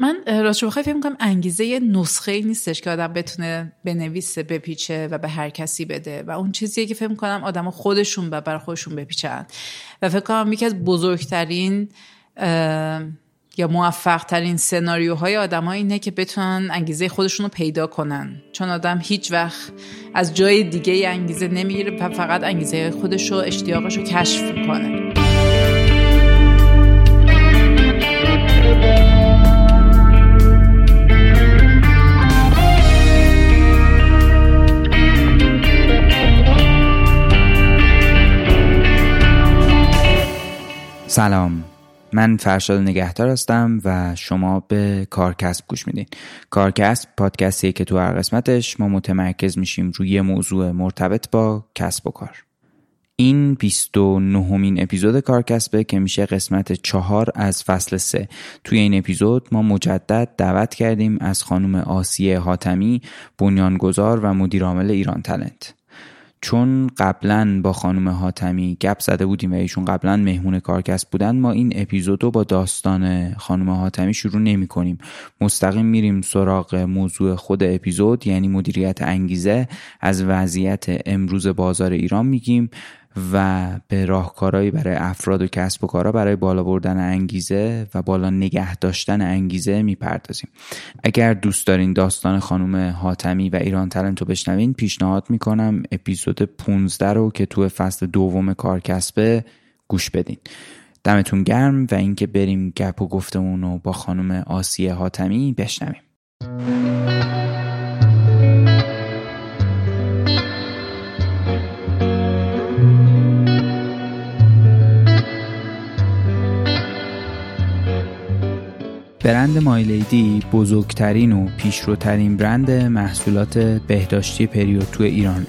من راست بخوای فکر می‌کنم انگیزه نسخه ای نیستش که آدم بتونه بنویسه بپیچه و به هر کسی بده. و اون چیزیه که فکر می‌کنم آدم خودشون و برای خودشون بپیچن. و فکر کنم یکی از بزرگترین یا موفق ترین سناریوهای آدم اینه که بتونن انگیزه خودشون رو پیدا کنن. چون آدم هیچ وقت از جای دیگه انگیزه نمی‌گیره و فقط انگیزه خودش رو اشتیاقش رو کشف کنه سلام. من فرشاد نگهدار هستم و شما به کارکسب گوش میدین. کارکسب پادکستیه که تو هر قسمتش ما متمرکز میشیم روی موضوع مرتبط با کسب و کار. این 29 همین اپیزود کارکسبه که میشه قسمت چهار از فصل سه. توی این اپیزود ما مجدد دعوت کردیم از خانم آسیه حاتمی بنیانگذار و مدیرعامل ایران تلنت. چون قبلا با خانم حاتمی گپ زده بودیم و ایشون قبلا مهمون کارکست بودن ما این اپیزود رو با داستان خانم حاتمی شروع نمی کنیم. مستقیم میریم سراغ موضوع خود اپیزود یعنی مدیریت انگیزه. از وضعیت امروز بازار ایران میگیم. و به راهکارهایی برای افراد و کسب و کارها برای بالا بردن انگیزه و بالا نگه داشتن انگیزه می‌پردازیم. اگر دوست دارین داستان خانم حاتمی و ایران تلنت رو بشنوین پیشنهاد می‌کنم اپیزود 15 رو که تو فصل دوم کارکسبه گوش بدین. دمتون گرم و اینکه بریم گپ و گفتمون رو با خانم آسیه حاتمی بشنویم. برند مایلیدی بزرگترین و پیشروترین برند محصولات بهداشتی پریود تو ایران.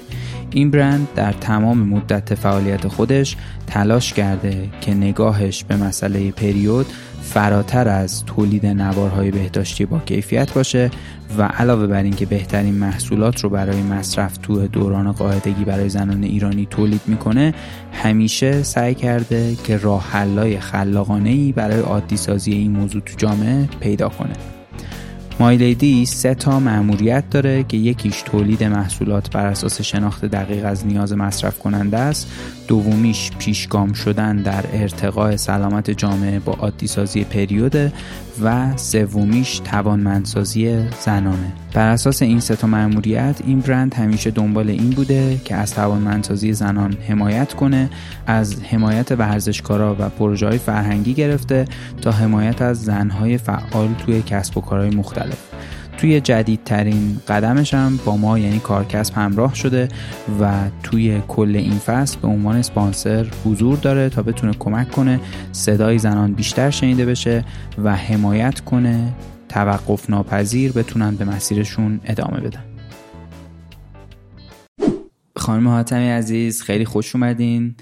این برند در تمام مدت فعالیت خودش تلاش کرده که نگاهش به مسئله پریود فراتر از تولید نوارهای بهداشتی با کیفیت باشه و علاوه بر اینکه بهترین محصولات رو برای مصرف تو دوران قاعدگی برای زنان ایرانی تولید می‌کنه همیشه سعی کرده که راه حلای خلاقانه ای برای عادی سازی این موضوع تو جامعه پیدا کنه. مایلیدی سه تا مأموریت داره که یکیش تولید محصولات بر اساس شناخت دقیق از نیاز مصرف کننده است. دومیش پیشگام شدن در ارتقاء سلامت جامعه با عادی سازی پریود. و سومیش توانمندسازی زنانه. بر اساس این سه مأموریت این برند همیشه دنبال این بوده که از توانمندسازی زنان حمایت کنه از حمایت ورزشکارا و پروژه های فرهنگی گرفته تا حمایت از زنهای فعال توی کسب و کارهای مختلف. توی جدیدترین قدمش هم با ما یعنی کارکسب همراه شده و توی کل این فصل به عنوان اسپانسر حضور داره تا بتونه کمک کنه صدای زنان بیشتر شنیده بشه و حمایت کنه توقف ناپذیر بتونن به مسیرشون ادامه بدن. خانم حاتمی عزیز خیلی خوش اومدین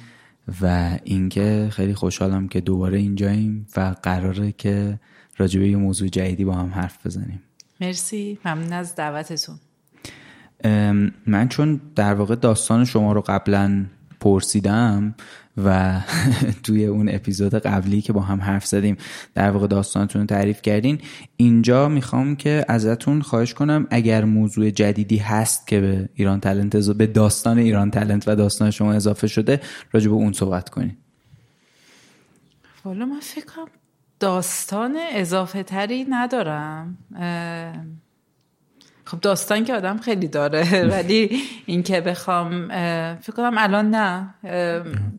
و اینکه خیلی خوشحالم که دوباره اینجاییم و قراره که راجع به یه موضوع جدیدی با هم حرف بزنیم. مرسی. ممنون از دعوتتون. من چون در واقع داستان شما رو قبلا پرسیدم و توی اون اپیزود قبلی که با هم حرف زدیم در واقع داستانتون رو تعریف کردین اینجا می‌خوام که ازتون خواهش کنم اگر موضوع جدیدی هست که به ایران تلنت به داستان ایران تلنت و داستان شما اضافه شده راجع به اون صحبت کنین. والا من فکر کنم داستان اضافه تری ندارم خب داستان که آدم خیلی داره ولی اینکه بخوام فکر کنم الان نه.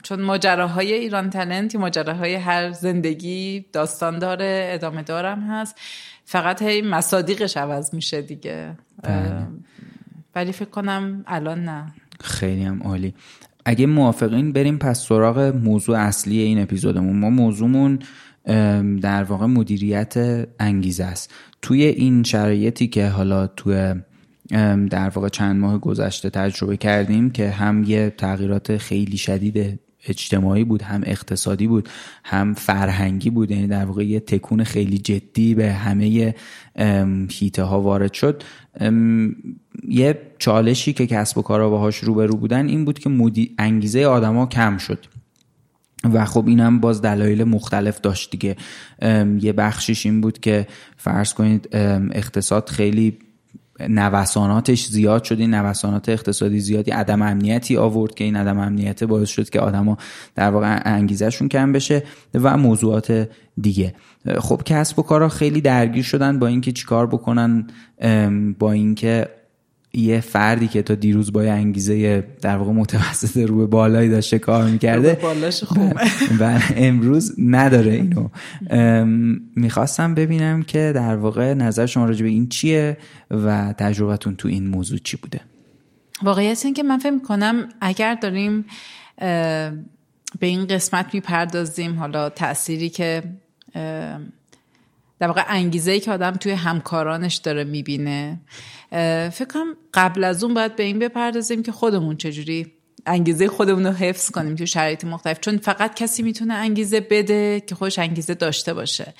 چون ماجراهای ایران تلنت یا ماجراهای هر زندگی داستان داره ادامه دارم هست. فقط هی مصادیقش عوض میشه دیگه. بله. ولی فکر کنم الان نه. خیلی هم عالی. اگه موافقین بریم پس سراغ موضوع اصلی این اپیزودمون. ما موضوعمون در واقع مدیریت انگیزه است. توی این شرایطی که حالا توی در واقع چند ماه گذشته تجربه کردیم که هم یه تغییرات خیلی شدید اجتماعی بود هم اقتصادی بود هم فرهنگی بود. یعنی در واقع یه تکون خیلی جدی به همه هیته ها وارد شد. یه چالشی که کسب و کارا باهاش روبرو بودن این بود که انگیزه آدما کم شد. و خب اینم باز دلایل مختلف داشت دیگه. یه بخشیش این بود که فرض کنید اقتصاد خیلی نوساناتش زیاد شد. این نوسانات اقتصادی زیادی عدم امنیتی آورد که این عدم امنیت باعث شد که آدما در واقع انگیزشون کم بشه و موضوعات دیگه. خب کسب و کارا خیلی درگیر شدن با اینکه چیکار بکنن با اینکه یه فردی که تا دیروز با انگیزه در واقع متوسط رو به بالایی داشته کار می‌کرده. و امروز نداره اینو. می‌خواستم ببینم که در واقع نظر شما راجع به این چیه و تجربتون تو این موضوع چی بوده. واقعیت این که من فکر می‌کنم اگر داریم به این قسمت می‌پردازیم حالا تأثیری که در واقع انگیزه ای که آدم توی همکارانش داره می‌بینه. فکر کنم قبل از اون باید به این بپردازیم که خودمون چجوری انگیزه خودمون رو حفظ کنیم توی شرایط مختلف. چون فقط کسی می‌تونه انگیزه بده که خودش انگیزه داشته باشه.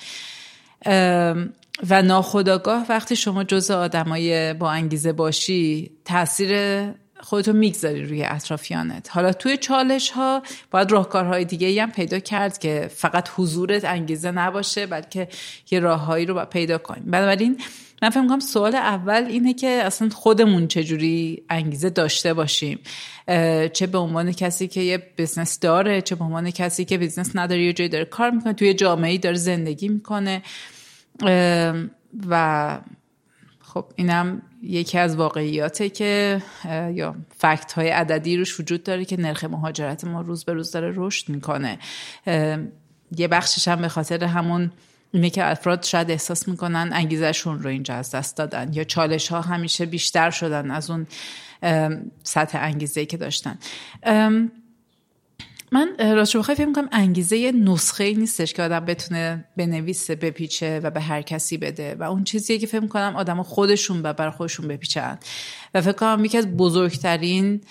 و ناخداگاه وقتی شما جز آدمای با انگیزه باشی تاثیر خودتو می‌گذاری روی اطرافیانت. حالا توی چالش ها باید راهکارهای دیگه هم پیدا کرد که فقط حضورت انگیزه نباشه بلکه یه راههایی رو باید پیدا کنیم. بنابراین من فکر کنم سوال اول اینه که اصلا خودمون چجوری انگیزه داشته باشیم. چه به عنوان کسی که یه business داره چه به عنوان کسی که business نداره یه جایی داره کار می‌کنه توی جامعه داره زندگی می‌کنه. و خب اینم یکی از واقعیاته که یا fact های عددی روش وجود داره که نرخ مهاجرت ما روز به روز داره رشد می‌کنه. یه بخشش هم به خاطر همون اینه که افراد شاید احساس می‌کنن انگیزشون رو اینجا از دست دادن یا چالش ها همیشه بیشتر شدن از اون سطح انگیزه که داشتن. من راست رو فکر می‌کنم انگیزه نسخه ای نیستش که آدم بتونه بنویسه بپیچه و به هر کسی بده. و اون چیزیه که فکر می‌کنم آدم خودشون و بر خودشون بپیچن. و فکر کنم یکی از بزرگترین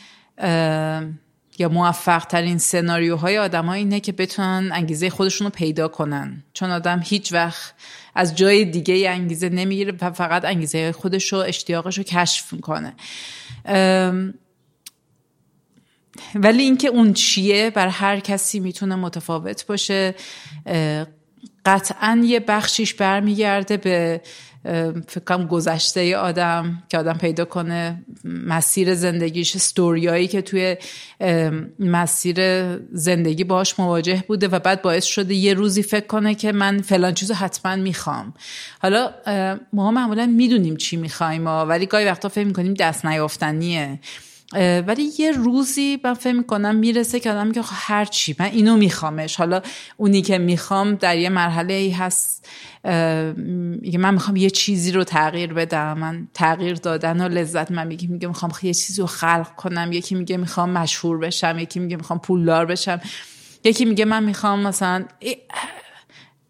یا موفق ترین سناریوهای آدم اینه که بتونن انگیزه خودشون رو پیدا کنن. چون آدم هیچ وقت از جای دیگه انگیزه نمی‌گیره و فقط انگیزه خودش رو اشتیاقش رو کشف می‌کنه. ولی اینکه اون چیه بر هر کسی می‌تونه متفاوت باشه قطعا یه بخشیش برمیگرده به فکرم گذشته آدم که آدم پیدا کنه مسیر زندگیش ستوریایی که توی مسیر زندگی باش مواجه بوده و بعد باعث شده یه روزی فکر کنه که من فلان چیزو حتما می‌خوام. حالا ما معمولا می‌دونیم چی می‌خوایم ولی گاهی وقتا فکر می‌کنیم دست نیافتنیه. ولی یه روزی من فکر می‌کنم می‌رسه که آدم که هر چی من اینو میخوامش. حالا اونی که می‌خوام در یه مرحله ای هست. من می‌خوام یه چیزی رو تغییر بدم. من تغییر دادن و لذت من میگه میگه می‌خوام یه چیزی رو خلق کنم. یکی میگه می‌خوام مشهور بشم. یکی میگه می‌خوام پولدار بشم. یکی میگه من می‌خوام مثلا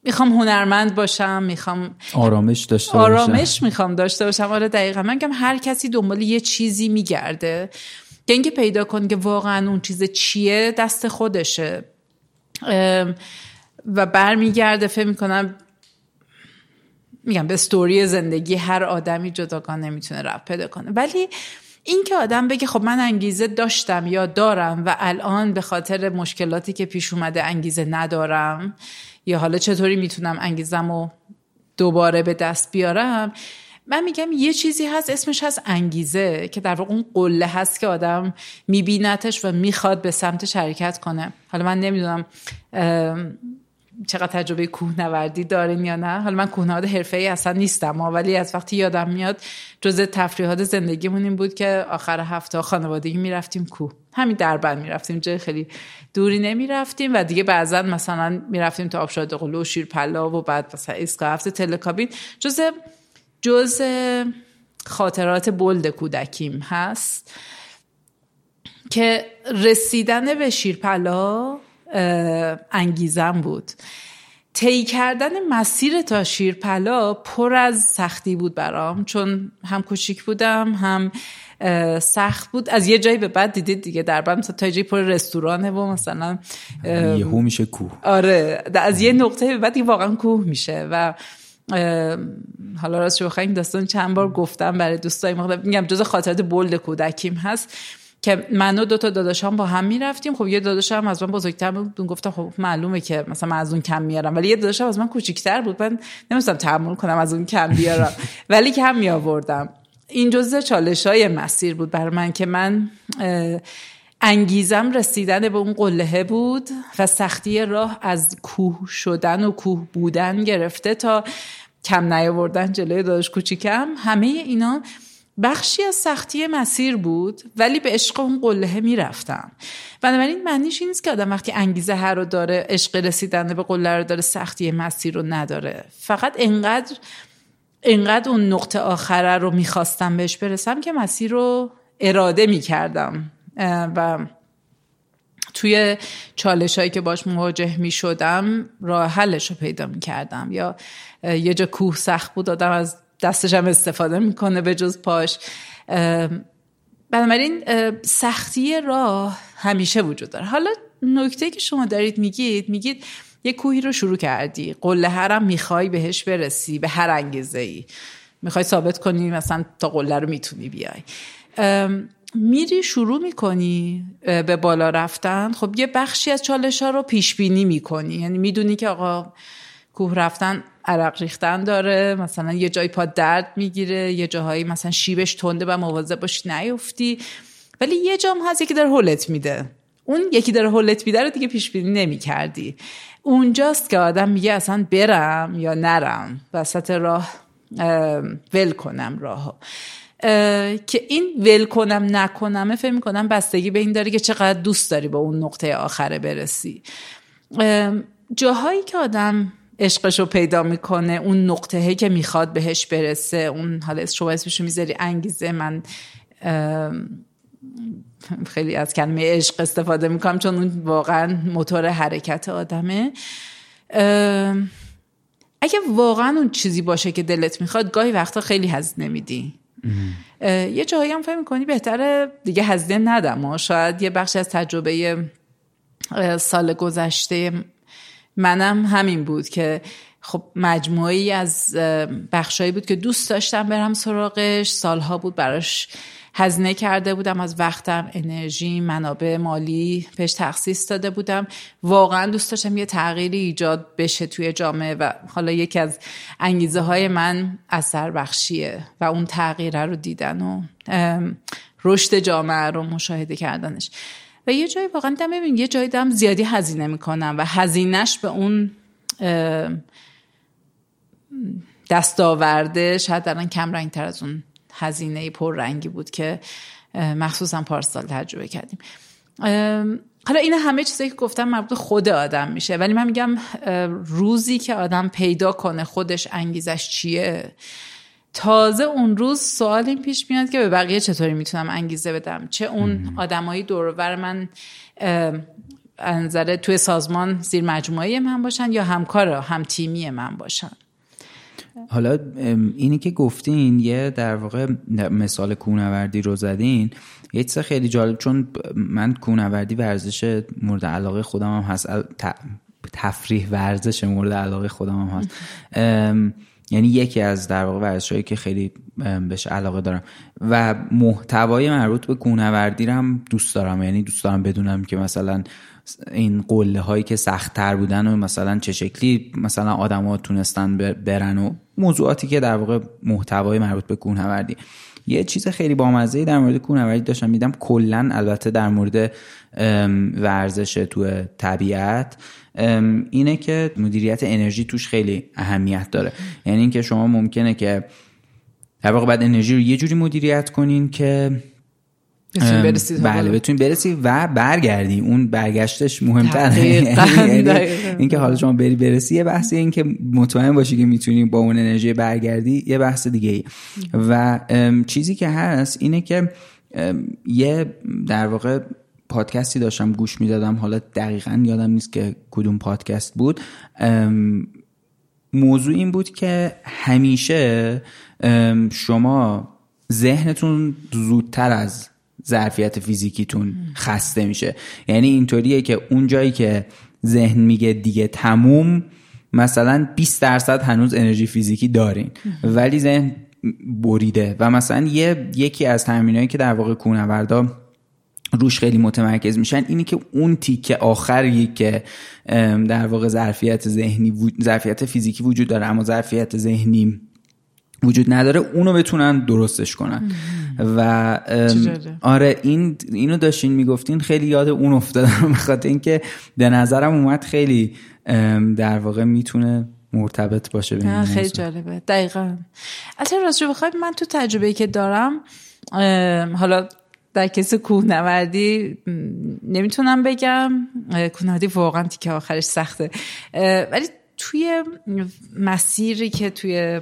می‌خوام هنرمند باشم می‌خوام آرامش داشته آرامش می‌خوام داشته باشم. آره دقیقا. من گم هر کسی دنبال یه چیزی میگرده. که اینکه پیدا کنی که واقعا اون چیز چیه دست خودشه. و برمیگرده فکر می‌کنم میگم به استوری زندگی هر آدمی جداگانه نمی‌تونه رفت پیدا کنه. ولی این که آدم بگه خب من انگیزه داشتم یا دارم و الان به خاطر مشکلاتی که پیش اومده انگیزه ندارم یا حالا چطوری می‌تونم انگیزم رو دوباره به دست بیارم؟ من میگم یه چیزی هست اسمش هست انگیزه که در واقع اون قله هست که آدم میبینتش و می‌خواد به سمت حرکت کنه. حالا من نمی‌دونم چقدر تجربه کوهنوردی دارین یا نه؟ حالا من کوهنورد حرفه‌ای اصلا نیستم ولی از وقتی یادم میاد جزء تفریحات زندگیمون این بود که آخر هفته خانوادگی می‌رفتیم کوه. همین دربند می‌رفتیم جای خیلی دوری نمی‌رفتیم و دیگه بعضا مثلا می‌رفتیم تا آبشاد قلو و شیرپلا و بعد مثلا ایستگاه هفته تلکابین. جزء جز خاطرات بلد کودکیم هست که رسیدن به شیرپلا انگیزم بود. طی کردن مسیر تا شیرپلا پر از سختی بود برام چون هم کوچیک بودم هم سخت بود. از یه جایی به بعد دیدید دیگه در بعد مثلا تا جایی پر رستورانه و مثلا یهو میشه کوه. آره از یه نقطه به بعد واقعا کوه میشه و حالا راست شو این داستان چند بار گفتم برای دوستای مختلف میگم جز خاطرات بولد کودکیم هست. که من و دو تا داداشام با هم می‌رفتیم. خب یه داداشم از من بزرگتر بود. گفتم خب معلومه که مثلا من از اون کم میارم. ولی یه داداشم از من کوچیکتر بود. من نمیستم تحمل کنم از اون کم بیارم. ولی کم می آوردم این جزء چالش های مسیر بود برای من که من انگیزم رسیدن به اون قلهه بود و سختی راه از کوه شدن و کوه بودن گرفته تا کم نیاوردن جلوی داداش کوچیکم. همه اینا بخشی از سختی مسیر بود ولی به عشق اون قله می‌رفتم. بنابراین معنیش این نیست که آدم وقتی انگیزه هر رو داره عشق رسیدن به قله رو داره سختی مسیر رو نداره. فقط انقدر انقدر اون نقطه آخره رو می‌خواستم بهش برسم که مسیر رو اراده می‌کردم. و توی چالش هایی که باش مواجه می شدم راه حلش رو پیدا می کردم یا یه جا کوه سخت بود آدم از دستش هم استفاده می‌کنه به جز پاش. بنابراین سختی راه همیشه وجود داره. حالا نکته که شما دارید میگید میگید یه کوهی رو شروع کردی. قله هرم می‌خوای بهش برسی به هر انگیزه ای می‌خوای ثابت کنی مثلا تا قله رو می‌تونی بیای. میری شروع می‌کنی به بالا رفتن. خب یه بخشی از چالش ها رو پیش بینی می‌کنی. یعنی می‌دونی که آقا کوه رفتن عرق ریختن داره. مثلا یه جایی پا درد می‌گیره یه جاهایی مثلا شیبش تنده و مواظب باشی نیفتی. ولی یه جام هست یکی داره هولت میده. اون یکی داره هولت میده رو دیگه پیش بینی نمی‌کردی. اونجاست که آدم میگه اصلا برم یا نرم. وسط راه ول کنم راه که این ول کنم نکنم فکر می‌کنم بستگی به این داره که چقدر دوست داری به اون نقطه آخره برسی. جاهایی که آدم عشقش رو پیدا می‌کنه اون نقطه که می‌خواد بهش برسه اون حالا شما اسمشو می‌ذاری انگیزه من خیلی از کلمه عشق استفاده می‌کنم چون اون واقعا موتور حرکت آدمه. اگه واقعا اون چیزی باشه که دلت می‌خواد گاهی وقتا خیلی هزینه میدی یه جایی هم فهم می‌کنی بهتره دیگه هزینه ندم و شاید یه بخش از تجربه سال گذشته منم همین بود که خب مجموعی از بخشایی بود که دوست داشتم برم سراغش. سالها بود براش هزینه کرده بودم. از وقتم انرژی منابع مالی پیش تخصیص داده بودم. واقعا دوست داشتم یه تغییری ایجاد بشه توی جامعه و حالا یکی از انگیزه های من اثر بخشیه و اون تغییره رو دیدن و رشد جامعه رو مشاهده کردنش. و یه جایی واقعا دیدم ببین یه جایی دم زیادی هزینه می‌کنم و هزینهش به اون دستاورده شاید درن کم رنگ تر از اون هزینه رنگی بود که مخصوصا پارسال تجربه کردیم. حالا این همه چیزایی که گفتم مربوط خود آدم میشه ولی من میگم روزی که آدم پیدا کنه خودش انگیزش چیه؟ تازه اون روز سوال این پیش میاد که به بقیه چطوری می‌تونم انگیزه بدم؟ چه اون آدمایی دورور من انظره توی سازمان زیر مجموعه من باشن یا همکار هم تیمی من باشن؟ حالا اینی که گفتین یه در واقع مثال کونوردی رو زدین یه چیز خیلی جالب چون من کونوردی ورزش مورد علاقه خودم هم هست تفریح ورزش مورد علاقه خودم هم هست. یعنی یکی از در واقع ورزشهایی که خیلی بهش علاقه دارم. و محتوای مربوط به کوهنوردی هم دوست دارم. یعنی دوست دارم بدونم که مثلا این قله هایی که سختتر بودن و مثلا چه شکلی مثلا آدما تونستن برن و موضوعاتی که در واقع محتوای مربوط به کوهنوردی یه چیز خیلی بامزه در مورد کوهنوردی داشتم میدم کلا البته در مورد ورزش تو طبیعت اینه که مدیریت انرژی توش خیلی اهمیت داره. یعنی اینکه شما ممکنه که در واقع بعد انرژی رو یه جوری مدیریت کنین که بله بتونی برسی و برگردی. اون برگشتش مهمتره. یعنی اینکه حالا شما بری برسی یه بحثی این که مطمئن باشی که می‌تونی با اون انرژی برگردی یه بحث دیگه ای و چیزی که هست اینه که یه در واقع پادکستی داشتم گوش می‌دادم. حالا دقیقا یادم نیست که کدوم پادکست بود. موضوع این بود که همیشه شما ذهنتون زودتر از ظرفیت فیزیکیتون خسته میشه. یعنی اینطوریه که اون جایی که ذهن میگه دیگه تموم مثلا 20 درصد هنوز انرژی فیزیکی دارین. ولی ذهن بریده. و مثلا یه یکی از تمرینایی که در واقع کوهنوردا روش خیلی متمرکز میشن اینی که اون تیکه آخری که در واقع ظرفیت ذهنی ظرفیت فیزیکی وجود داره اما ظرفیت ذهنی وجود نداره اونو بتونن درستش کنن. و آره این اینو داشتین می‌گفتین خیلی یاد اون افتادم بخاطر اینکه به نظرم اومد خیلی در واقع می‌تونه مرتبط باشه به خیلی جالبه. دقیقا. اصلا راست بخواید من تو تجربه که دارم حالا در کسی کوهنوردی نمی‌تونم بگم. کوهنوردی واقعا تیکه آخرش سخته. ولی توی مسیری که توی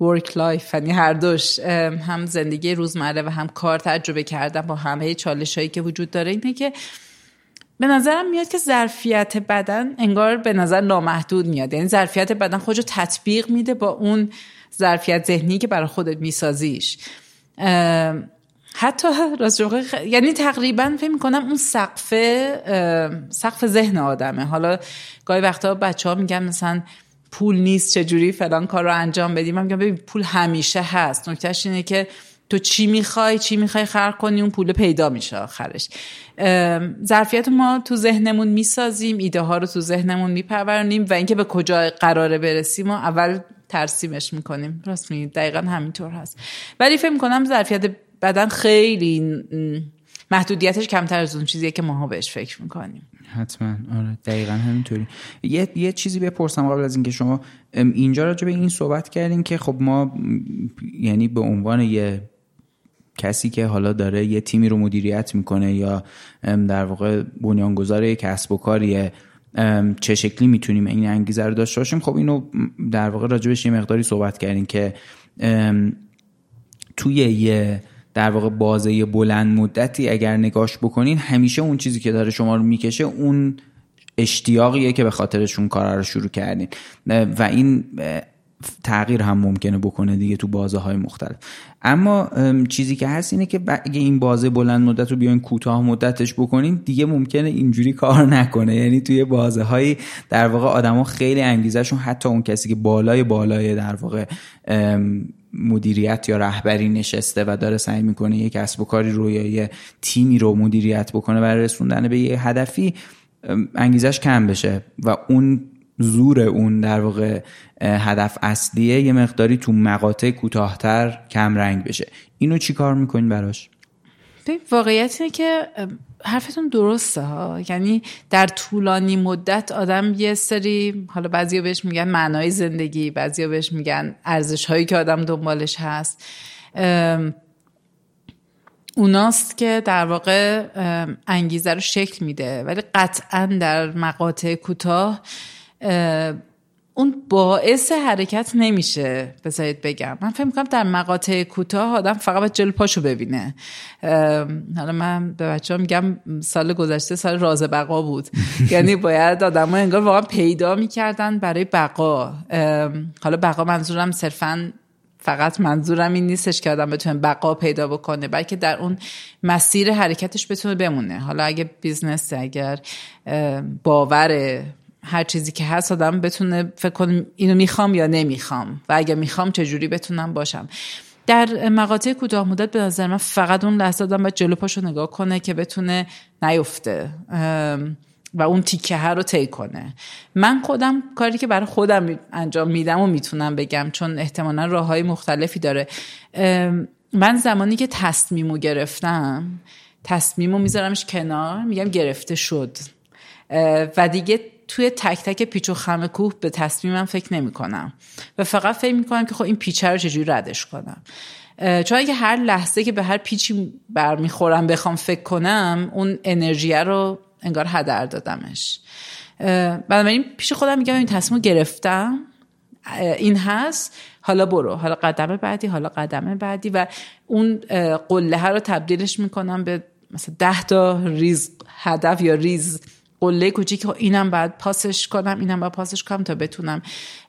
work life یعنی هر دوش هم زندگی روزمره و هم کار تجربه کردم با همه چالش هایی که وجود داره اینه که به نظرم میاد که ظرفیت بدن انگار به نظر نامحدود میاد. یعنی ظرفیت بدن خودشو تطبیق میده با اون ظرفیت ذهنی که برای خودت میسازیش. حتی راست خ... یعنی تقریبا فکر می‌کنم اون سقف سقف ذهن آدمه. حالا گاهی وقتا بچه ها میگن مثلا پول نیست چجوری فلان کار رو انجام بدیم من میگم ببین پول همیشه هست. نکتهش اینه که تو چی می‌خوای؟ چی می‌خوای خرج کنی؟ اون پول پیدا میشه آخرش. ظرفیت ما تو ذهنمون می‌سازیم ایده ها رو تو ذهنمون میپرورنیم و اینکه به کجا قراره برسیم ما اول ترسیمش می‌کنیم. راست میگید دقیقا همینطور هست. ولی فکر می‌کنم ظرفیت بدن خیلی محدودیتش کمتر از اون چیزیه که ماها بهش فکر می‌کنیم. حتما. آره دقیقا همینطوری. یه،, یه چیزی بپرسم قبل از اینکه شما اینجا راجع به این صحبت کردین که خب ما یعنی به عنوان یه کسی که حالا داره یه تیمی رو مدیریت می‌کنه یا در واقع بنیانگذار یک کسب و کاریه چه شکلی می‌تونیم این انگیزه رو داشته باشیم خب اینو در واقع راجبش یه مقداری صحبت کردیم که توی یه در واقع بازه بلند مدتی اگر نگاش بکنین همیشه اون چیزی که داره شما رو می‌کشه اون اشتیاقیه که به خاطرشون کار رو شروع کردین. و این تغییر هم ممکنه بکنه دیگه تو بازه های مختلف. اما چیزی که هست اینه که اگه این بازه بلند مدت رو بیاین کوتاه مدتش بکنین دیگه ممکنه اینجوری کار نکنه. یعنی توی بازه هایی در واقع آدما خیلی انگیزشون حتی اون کسی که بالای بالای در واقع مدیریت یا رهبری نشسته و داره سعی می‌کنه یک کسب و کاری رو یا یه تیمی رو مدیریت بکنه برای رسوندن به یه هدفی انگیزش کم بشه و اون زور اون در واقع هدف اصلیه یه مقداری تو مقاطع کوتاهتر کم رنگ بشه اینو چی کار می‌کنین براش؟ واقعیت اینه که حرفتون درسته ها. یعنی در طولانی مدت آدم یه سری حالا بعضیا بهش میگن معنای زندگی بعضیا بهش میگن ارزش هایی که آدم دنبالش هست. اوناست که در واقع انگیزه رو شکل میده. ولی قطعا در مقاطع کوتاه اون باعث حرکت نمیشه بذارید بگم. من فکر می‌کنم در مقاطع کوتاه آدم فقط باید جلو پاشو ببینه. حالا من به بچه میگم سال گذشته سال راز بقا بود. یعنی باید آدم ها انگار واقعا پیدا می‌کردن برای بقا. حالا بقا منظورم صرفا فقط منظورم این نیستش که آدم بتونه بقا پیدا بکنه بلکه در اون مسیر حرکتش بتونه بمونه. حالا اگه business اگر باور هر چیزی که هست آدم بتونه فکر کنم اینو می‌خوام یا نمی‌خوام و اگه می‌خوام چجوری بتونم باشم. در مقاطع کوتاه مدت به نظر من فقط اون لحظه آدم باید جلو پاشو نگاه کنه که بتونه نیفته و اون تیکه ها رو طی کنه. من خودم کاری که برای خودم انجام میدم و می‌تونم بگم چون احتمالا راه های مختلفی داره. من زمانی که تصمیمو گرفتم تصمیمو میذارمش کنار میگم گرفته شد. و دیگه توی تک تک پیچ و خم کوه به تصمیمم فکر نمی کنم. و فقط فکر می کنم که خب این پیچه رو چجوری ردش کنم. چون اگه هر لحظه که به هر پیچی برمیخورم بخوام فکر کنم اون انرژی رو انگار هدر دادمش بنابراین پیش خودم میگم این تصمیم گرفتم. این هست. حالا برو. حالا قدم بعدی حالا قدم بعدی. و اون قله رو تبدیلش می‌کنم به مثلا ده تا ریز هدف یا ریز قله کوچیک اینم بعد پاسش کنم اینم بعد پاسش کنم تا بتونم.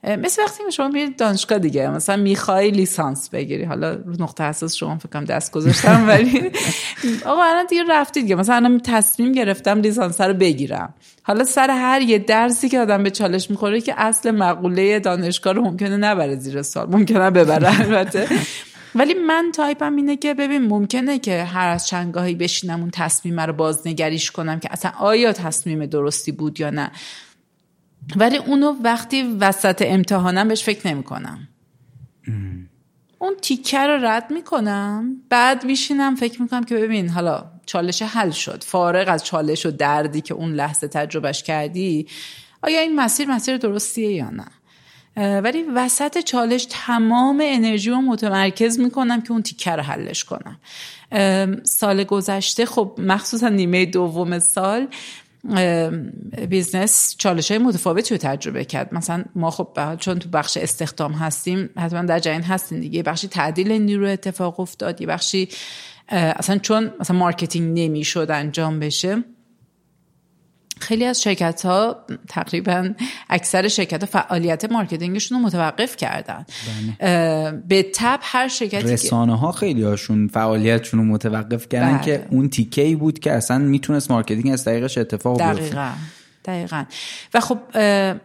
مثل وقتی شما میرید دانشگاه دیگه مثلا می‌خوای لیسانس بگیری. حالا رو نقطه حساس شما فکرم دست گذاشتم ولی آقا الان دیگه رفتید دیگه. مثلا الان تصمیم گرفتم لیسانس رو بگیرم. حالا سر هر یه درسی که آدم به چالش می‌خوره که اصل مقوله دانشگاه رو ممکنه نبره زیر سال ممکنه ببره البته. ولی من تایپم اینه که ببین ممکنه که هر از چندگاهی بشینم اون تصمیم رو بازنگریش کنم که اصلا آیا تصمیم درستی بود یا نه. ولی اونو وقتی وسط امتحانم بهش فکر نمی کنم. اون تیکه رو رد می‌کنم بعد میشینم فکر می‌کنم که ببین حالا چالش حل شد. فارغ از چالش و دردی که اون لحظه تجربهش کردی آیا این مسیر مسیر درستیه یا نه؟ ولی وسط چالش تمام انرژی رو متمرکز می‌کنم که اون تیکه رو حلش کنم. سال گذشته خب مخصوصا نیمه دوم سال business چالش های متفاوتی رو تجربه کرد. مثلا ما خب چون تو بخش استخدام هستیم حتما در جریان هستیم دیگه. بخشی تعدیل نیرو اتفاق افتاد یه بخشی اصلا چون مثلا marketing نمی‌شد انجام بشه خیلی از شرکت ها تقریبا اکثر شرکت ها فعالیت marketing شون رو متوقف کردن بله. به تبع هر شرکتی رسانه ها خیلی هاشون فعالیتشون رو متوقف کردن بله. که اون تیکه ای بود که اصلا می‌تونست marketing از طریقش اتفاق بیفته دقیقا و خب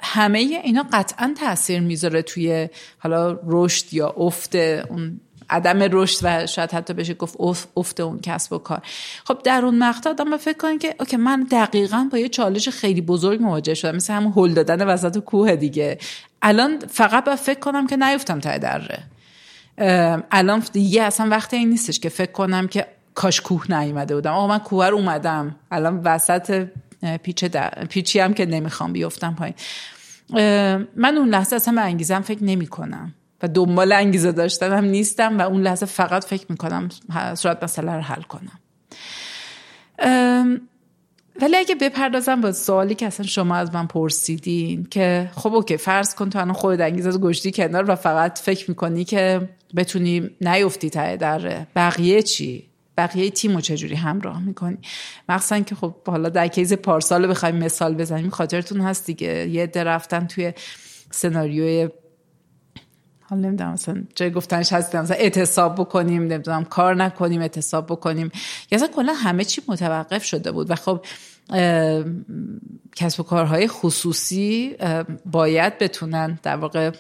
همه اینا قطعا تاثیر می‌ذاره توی حالا رشد یا افت اون عدم رشد و شاید حتی بشه گفت افت اون کسب و کار. خب در اون مقطع آدم فکر کنید که اوکی من دقیقا با یه چالش خیلی بزرگ مواجه شدم مثل همون هل دادن وسط کوه دیگه. الان فقط با فکر کنم که نیفتم تا دره. الان دیگه اصلا وقت این نیستش که فکر کنم که کاش کوه نیومده بودم. آقا من کوه رو اومدم. الان وسط پیچ پیچی هم که نمی‌خوام بیفتم پایین. من اون لحظه اصلا به انگیزم فکر نمی کنم و دنبال انگیزه داشتن هم نیستم و اون لحظه فقط فکر می‌کنم صورت مسئله رو حل کنم. ولی اگه بپردازم با سوالی که اصلا شما از من پرسیدین که خب اوکی فرض کن تو الان خود انگیزه گشتی کنار و فقط فکر می‌کنی که بتونی نیفتی ته در بقیه چی؟ بقیه تیم رو چجوری همراه می‌کنی؟ مخصوصا که خب حالا در کیز پارسال بخوایم مثال بزنیم خاطرتون هست دیگه. یه عده توی سناریوی حالا نمی‌دونم مثلا جای گفتنش هستم مثلا اعتصاب بکنیم نمی‌دونم کار نکنیم اعتصاب بکنیم. یا اصلا کلا همه چی متوقف شده بود و خب کسب و کارهای خصوصی باید بتونن در واقع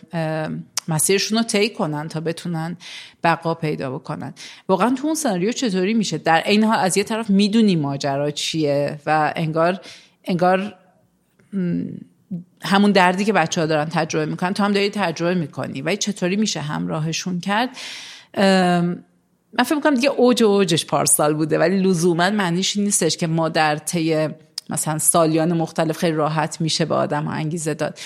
مسیرشون رو طی کنن تا بتونن بقا پیدا بکنن. واقعا تو اون سناریو چطوری میشه؟ در این حال از یه طرف می‌دونی ماجرا چیه و انگار انگار همون دردی که بچه ها دارن تجربه می‌کنن. تو هم داری تجربه می‌کنی. و چطوری میشه همراهشون کرد؟ من فکر می‌کنم دیگه اوج اوجش پارسال بوده. ولی لزوما معنیش نیستش که ما در طی مثلا سالیان مختلف خیلی راحت میشه به آدم ها انگیزه داد.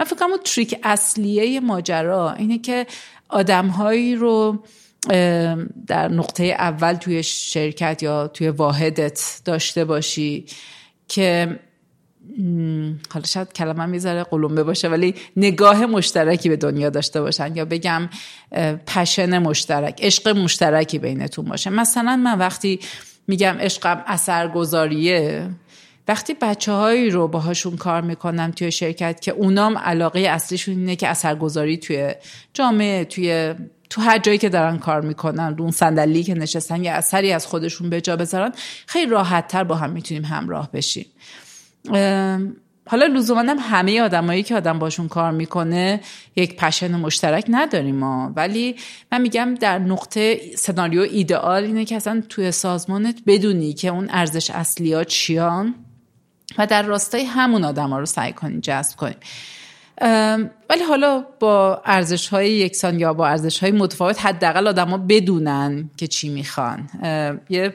من فکر کنم تریک اصلیه ماجرا اینه که آدمهایی رو در نقطه اول توی شرکت یا توی واحدت داشته باشی که حالا شاید کلمه می‌ذاره قلمبه باشه ولی نگاه مشترکی به دنیا داشته باشن یا بگم پشن مشترک عشق مشترکی بینتون باشه. مثلا من وقتی میگم عشقم اثرگذاریه وقتی بچه هایی رو باهاشون کار می‌کنم توی شرکت که اونام علاقه اصلیشون اینه که اثرگذاری توی جامعه توی تو هر جایی که دارن کار می‌کنن اون صندلی که نشستن یه اثری از خودشون به جا بذارن خیلی راحت تر با هم می‌تونیم همراه بشیم. حالا لزوما هم همه آدمایی که آدم باشون کار می‌کنه یک پشن مشترک نداریم ما. ولی من میگم در نقطه سناریو ایدئال اینه که اصلا توی سازمانت بدونی که اون ارزش اصلیات چیان و در راستای همون آدم ها رو سعی کنیم جذب کنیم ولی حالا با ارزش های یکسان یا با ارزش های متفاوت حداقل آدما بدونن که چی می‌خوان. یه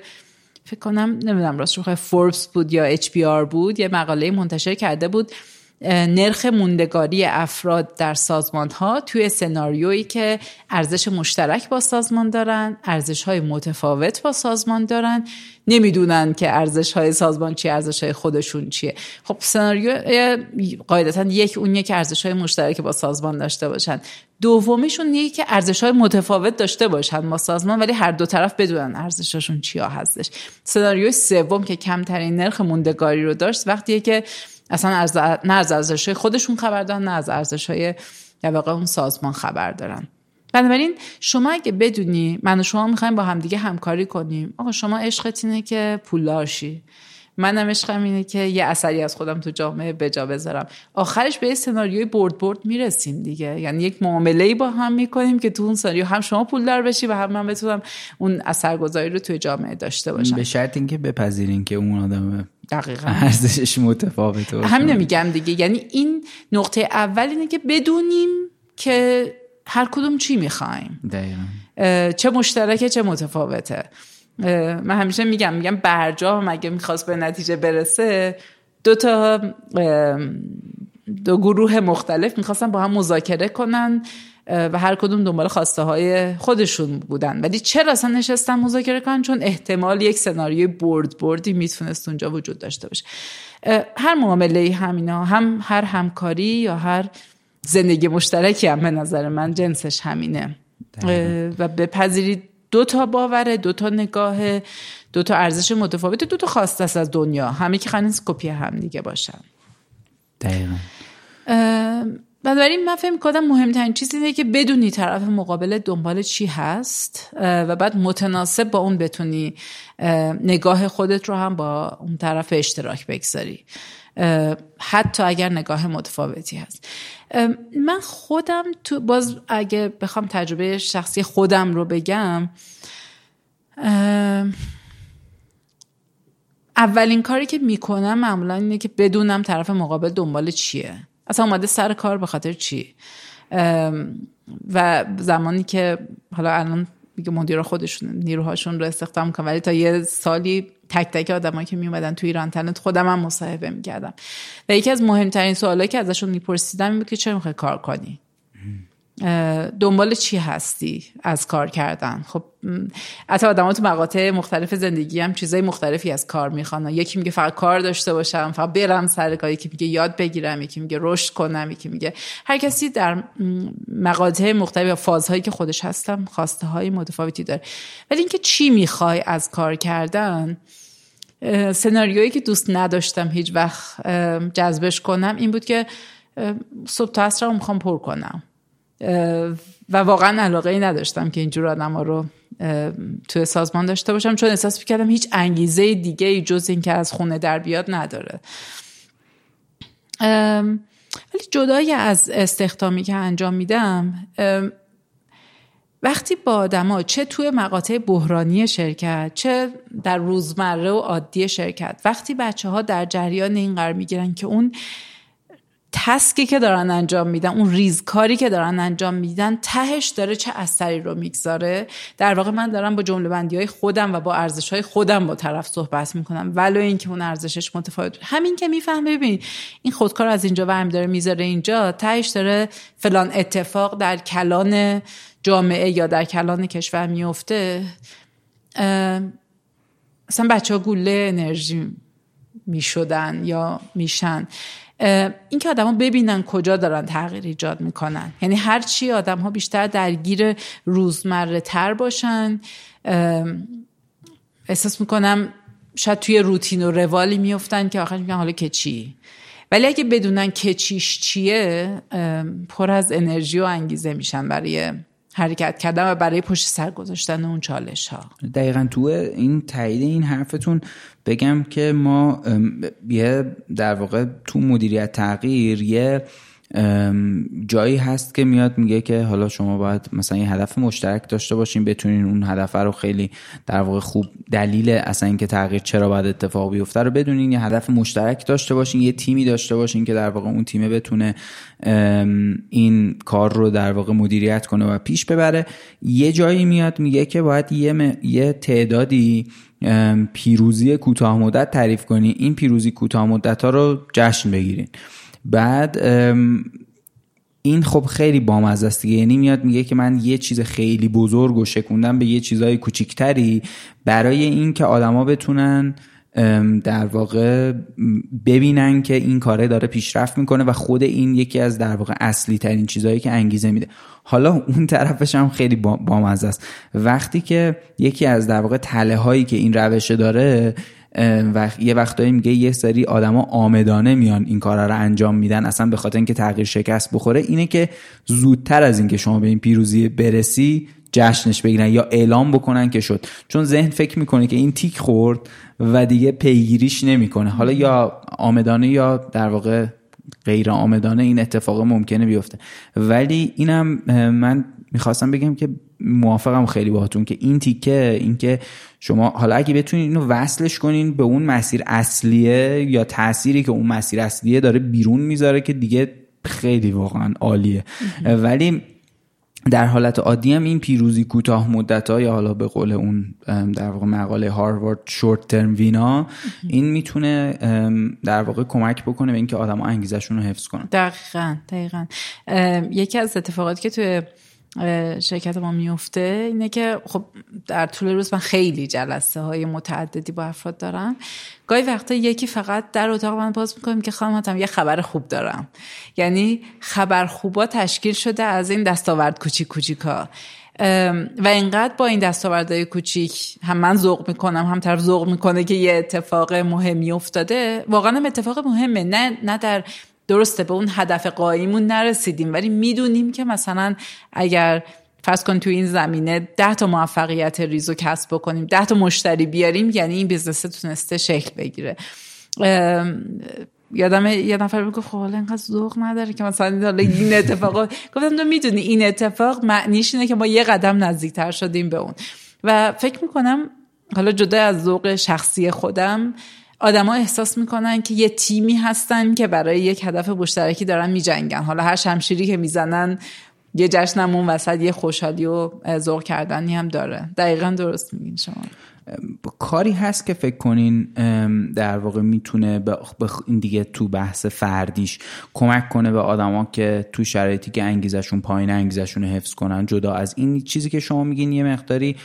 فکر کنم نمی‌دونم راست فوربس بود یا اچ بود یه مقاله منتشر کرده بود نرخ موندگاری افراد در سازمان ها توی سناریویی که ارزش مشترک با سازمان دارن ارزش های متفاوت با سازمان دارن. نمی‌دونن که ارزش های سازمان چی ارزش های خودشون چیه. خب سناریو قاعدتا یک اون که ارزش های مشترک با سازمان داشته باشن. دومیشون یکی که ارزش های متفاوت داشته باشن با سازمان ولی هر دو طرف بدونن ارزششون چیا هستش. سناریوی سوم که کمترین نرخ موندگاری رو داشت وقتیه که اصلا از نه از ارزش خودشون خبر دارن نه از ارزش های واقع اون سازمان خبر دارن. بنابراین شما اگه بدونی من و شما می‌خوایم با همدیگه همکاری کنیم آقا شما عشقت اینه که پولدار شی منم عشقم اینه که یه اثری از خودم تو جامعه بجا بذارم. آخرش به سناریوی برد برد می‌رسیم دیگه. یعنی یک معامله با هم می‌کنیم که تو اون سناریو هم شما پولدار بشی و هم من بتونم اون اثرگذاری رو توی جامعه داشته باشم. به شرط اینکه بپذیرین که اون آدم دقیقا. ارزشش متفاوته همین میگم دیگه. یعنی این نقطه اول اینه که بدونیم که هر کدوم چی می‌خوایم. چه مشترکه چه متفاوته. من همیشه میگم میگم برجا مگه می‌خواست به نتیجه برسه دو تا دو گروه مختلف می‌خواستن با هم مذاکره کنن و هر کدوم دنبال خواسته های خودشون بودن. ولی چرا اصلا نشستن مذاکره کنن؟ چون احتمال یک سناریوی برد بردی می‌تونست اونجا وجود داشته باشه. هر معامله همینا هم هر همکاری یا هر زندگی مشترکی هم به نظر من جنسش همینه. و بپذیرید دو تا باوره دو تا نگاه دو تا ارزش متفاوت دو تا خواسته است از دنیا. همه که خنیز کپی هم دیگه باشن. دقیقا. بنابراین من فکر کنم مهمترین چیز اینه که بدونی طرف مقابل دنبال چی هست و بعد متناسب با اون بتونی نگاه خودت رو هم با اون طرف اشتراک بگذاری. حتی اگر نگاه متفاوتی هست. من خودم تو باز اگه بخوام تجربه شخصی خودم رو بگم اولین کاری که می‌کنم معمولا اینه که بدونم طرف مقابل دنبال چیه. اصلا اومده سر کار به خاطر چی؟ و زمانی که حالا الان میگه مدیر خودشون نیروهاشون رو استخدام می‌کنن ولی تا یه سالی تک تک آدمایی که میومدن تو ایران تنت خودم هم مصاحبه می‌کردم. و یکی از مهمترین سوالایی که ازشون میپرسیدم این بود که چرا می‌خوای کار کنی؟ دنبال چی هستی از کار کردن؟ خب حتی آدمات تو مقاطع مختلف زندگی هم چیزای مختلفی از کار می‌خوان. یکی میگه فقط کار داشته باشم فقط برم سر کار. یکی میگه یاد بگیرم یکی میگه رشد کنم یکی میگه هر کسی در مقاطع مختلف یا فازهایی که خودش هستم خواسته های متفاوتی داره. ولی اینکه چی می‌خوای از کار کردن سناریویی که دوست نداشتم هیچ وقت جذبش کنم این بود که صبح تا عصر می‌خوام پر کنم. و واقعا علاقه ای نداشتم که اینجور آدم ها رو توی سازمان داشته باشم چون احساس می‌کردم هیچ انگیزه دیگه ای جز این که از خونه در بیاد نداره. ولی جدای از استخدامی که انجام میدم وقتی با آدما چه توی مقاطع بحرانی شرکت چه در روزمره و عادی شرکت وقتی بچه ها در جریان این قرار می‌گیرن که اون تسکی که دارن انجام میدن اون ریزکاری که دارن انجام میدن تهش داره چه اثری رو می‌گذاره. در واقع من دارم با جمله بندی های خودم و با ارزش های خودم با طرف صحبت می‌کنم. ولو اینکه اون ارزشش متفاوت همین که می‌فهمه ببین این خودکار از اینجا ورم داره می‌ذاره اینجا تهش داره فلان اتفاق در کلان جامعه یا در کلان کشور میفته اصلا بچه ها گوله انرژی می‌شدن یا میشن. اینکه آدما ببینن کجا دارن تغییر ایجاد می‌کنن. یعنی هر چی آدم ها بیشتر درگیر روزمره تر باشن احساس می‌کنم شاید توی روتین و روالی میفتن که آخرش میگن حالا که چی؟ ولی اگه بدونن که چیش چیه پر از انرژی و انگیزه میشن برای حرکت کردن و برای پشت سر گذاشتن اون چالش ها دقیقا تو این تایید این حرفتون بگم که ما یه در واقع تو مدیریت تغییر یه جایی هست که میاد میگه که حالا شما باید مثلا یه هدف مشترک داشته باشین بتونین اون هدف رو خیلی در واقع خوب دلیل اصلا اینکه تغییر چرا باید اتفاق بیفته رو بدونین یه هدف مشترک داشته باشین یه تیمی داشته باشین که در واقع اون تیمه بتونه این کار رو در واقع مدیریت کنه و پیش ببره. یه جایی میاد میگه که باید یه, یه تعدادی پیروزی کوتاه مدت تعریف کنی. این پیروزی کوتاه مدت ها رو جشن بگیرین. بعد این خب خیلی بامزه است دیگه. یعنی میاد میگه که من یه چیز خیلی بزرگ و شکوندم به یه چیزای کوچیکتری برای اینکه آدما بتونن در واقع ببینن که این کاره داره پیشرفت می‌کنه و خود این یکی از در واقع اصلی ترین چیزهایی که انگیزه میده. حالا اون طرفش هم خیلی بامزه است. وقتی که یکی از در واقع تله هایی که این روشه داره و یه وقتایی میگه یه سری آدما آمدانه میان این کارا رو انجام میدن اصلا به خاطر اینکه تغییر شکست بخوره اینه که زودتر از اینکه شما به این پیروزی برسی جشنش بگیرن یا اعلام بکنن که شد. چون ذهن فکر می‌کنه که این تیک خورد و دیگه پیگیریش نمی‌کنه. حالا یا آمدانه یا در واقع غیر آمدانه این اتفاق ممکنه بیفته. ولی اینم من می‌خواستم بگم که موافقم خیلی باهاتون که این تیکه اینکه شما حالا اگه بتونید اینو وصلش کنین به اون مسیر اصلیه یا تأثیری که اون مسیر اصلیه داره بیرون می‌ذاره که دیگه خیلی واقعا عالیه. ولی در حالت عادی هم این پیروزی کوتاه مدت ها یا حالا به قول اون در واقع مقاله هاروارد شورت ترم وینا این می‌تونه در واقع کمک بکنه به اینکه آدم انگیزشون رو حفظ کنن. دقیقا دقیقا. یکی از اتفاقاتی که توی شرکت ما میفته اینه که خب در طول روز من خیلی جلسه های متعددی با افراد دارم. گاهی وقتا یکی فقط در اتاق من باز می‌کنیم که هم یه خبر خوب دارم. یعنی خبر خوبا تشکیل شده از این دستاورد کوچیک کوچیکا و اینقدر با این دستاوردهای کوچیک هم من ذوق می‌کنم هم طرف ذوق می‌کنه که یه اتفاق مهمی افتاده. واقعا هم اتفاق مهمه نه نه در درسته به اون هدف غاییمون نرسیدیم ولی می‌دونیم که مثلا اگر فرض کن تو این زمینه ده تا موفقیت ریزو کسب بکنیم ده تا مشتری بیاریم یعنی این business تونسته شکل بگیره. یادم یه نفر بگو خب حالا اینقدر ذوق نداره که مثلا حالا این اتفاق گفتم تو می‌دونی این اتفاق معنیش اینه که ما یه قدم نزدیکتر شدیم به اون. و فکر می‌کنم حالا جدا از ذوق شخصی خودم آدما احساس می‌کنن که یه تیمی هستن که برای یک هدف مشترکی دارن میجنگن. حالا هر شمشیری که می‌زنن یه جشنمون وسط یه خوشحالی و ذوق کردنی هم داره. دقیقا درست میگین شما. کاری هست که فکر کنین در واقع می‌تونه به این دیگه تو بحث فردیش کمک کنه به آدما که تو شرایطی که انگیزشون پایین انگیزشون حفظ کنن. جدا از این چیزی که شما میگین یه مقداری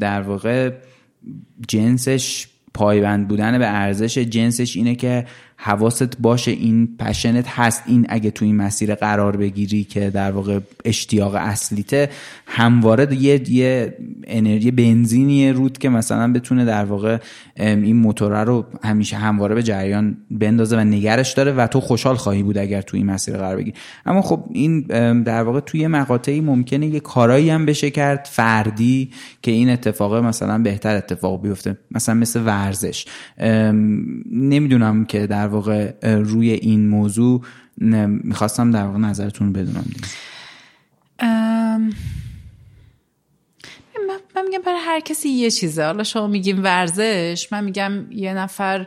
در واقع جنسش پایبند بودن به ارزش جنسش اینه که حواست باشه این پشنت هست. این اگه تو این مسیر قرار بگیری که در واقع اشتیاق اصلیته همواره یه یه انرژی بنزینیه رود که مثلا بتونه در واقع این موتور رو همیشه همواره به جریان بندازه و نگرش داره و تو خوشحال خواهی بود اگر تو این مسیر قرار بگیری. اما خب این در واقع توی مقاطعی ممکنه یه کارایی هم بشه کرد فردی که این اتفاق مثلا بهتر اتفاق بیفته. مثلا مثل ورزش. نمی‌دونم که در واقع روی این موضوع می‌خواستم در واقع نظرتون بدونم من میگم برای هر کسی یه چیزه. حالا شما میگیم ورزش من میگم یه نفر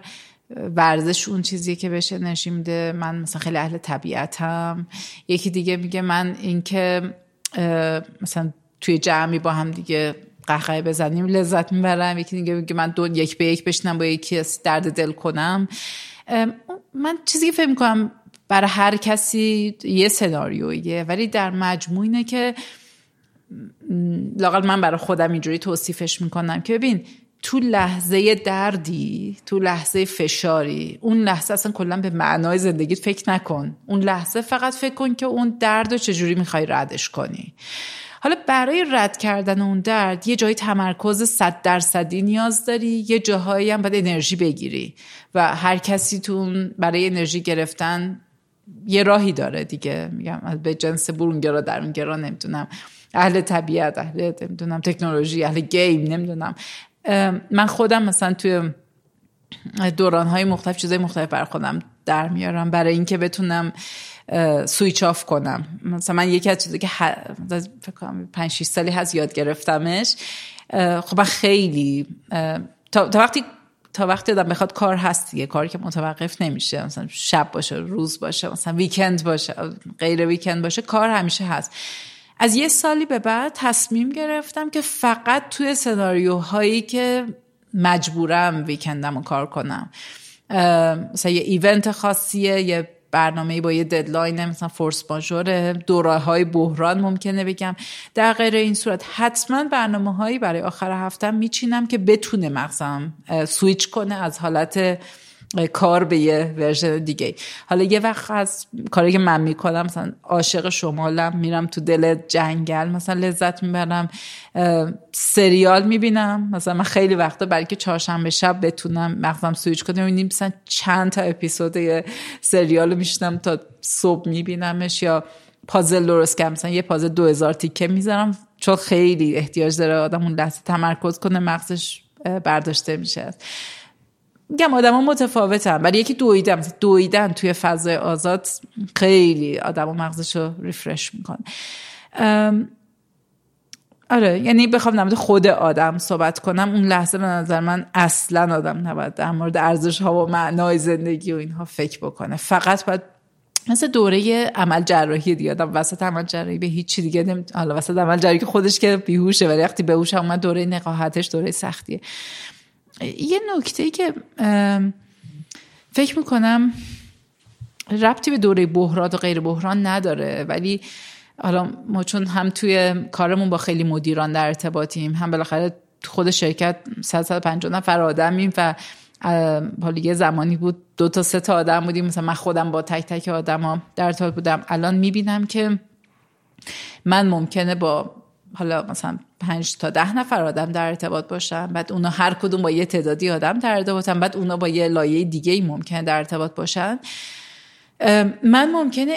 ورزش اون چیزیه که بهش انرژی میده. من مثلا خیلی اهل طبیعتم. یکی دیگه میگه من اینکه مثلا توی جمعی با هم دیگه قهقه بزنیم. لذت می‌برم. یکی دیگه میگه من دو یک به یک بشنم با یکی درد دل کنم. من چیزی که فکر می‌کنم برای هر کسی یه سناریویه ولی در مجموع اینه که لاقل من برای خودم اینجوری توصیفش می‌کنم که ببین تو لحظه دردی تو لحظه فشاری اون لحظه اصلا کلا به معنای زندگیت فکر نکن. اون لحظه فقط فکر کن که اون درد رو چجوری می‌خوای ردش کنی. حالا برای رد کردن اون درد یه جایی تمرکز صد درصدی نیاز داری یه جاهایی هم باید انرژی بگیری و هر کسی تو برای انرژی گرفتن یه راهی داره دیگه. میگم به جنس برونگرا درونگرا نمی‌دونم. اهل طبیعت اهل نمی‌دونم تکنولوژی اهل گیم نمی‌دونم. من خودم مثلا توی دوران های مختلف چیزای مختلف بر خودم در میارم. برای اینکه بتونم سویچ آف کنم. مثلا من یکی از چیزی که فکر کنم 5 6 سالی هست یاد گرفتمش خب خیلی تا, وقتی تا وقتی آدم بخواد کار هست دیگه کاری که متوقف نمیشه مثلا شب باشه روز باشه مثلا ویکند باشه غیر ویکند باشه کار همیشه هست. از یه سالی به بعد تصمیم گرفتم که فقط توی سناریوهایی که مجبورم ویکندم رو کار کنم. مثلا یه event خاصیه یه برنامه با یه deadline مثلا فورس ماژور دوره های بحران ممکنه بگم. در غیر این صورت حتما برنامه هایی برای آخر هفته میچینم که بتونه مغزم سویچ کنه از حالت کار به یه version دیگه حالا یه وقت از کاری که من می‌کنم مثلا عاشق شمالم میرم تو دل جنگل مثلا لذت می‌برم سریال می‌بینم. مثلا من خیلی وقتا برای که چهارشنبه شب بتونم مغزم سویچ کنم می‌بینیم مثلا چند تا اپیزود سریال میشنم تا صبح میبینمش یا پازل درست کردم. مثلا یه پازل دو هزار تیکه می‌ذارم چون خیلی احتیاج داره آدم اون لحظه تمرکز کنه مغزش برداشته میشه. میگم آدما متفاوتن ولی یکی دویدن دویدن توی فضای آزاد خیلی آدم و مغزش رو ریفرش می‌کنه. آره یعنی بخوام در خود آدم صحبت کنم. اون لحظه به نظر من اصلا آدم نباید در مورد ارزش ها و معنای زندگی و اینها فکر بکنه. فقط باید مثل دوره عمل جراحی دیگه آدم وسط عمل جراحی به هیچی دیگه نمی... حالا وسط عمل جراحی که خودش که بیهوشه ولی وقتی به هوش اومد دوره نقاهتش دوره سختیه. یه نکته ای که فکر می‌کنم ربطی به دوره بحران و غیر بحران نداره ولی حالا ما چون هم توی کارمون با خیلی مدیران در ارتباطیم هم بالاخره خود شرکت 150 نفر آدمیم و حالا یه زمانی بود دو تا سه تا آدم بودیم مثلا من خودم با تک تک آدما در ارتباط بودم. الان می‌بینم که من ممکنه با حالا مثلا پنج تا ده نفر آدم در ارتباط باشن بعد اونا هر کدوم با یه تعدادی آدم در ارتباطن بعد اونا با یه لایه دیگه ای ممکنه در ارتباط باشن. من ممکنه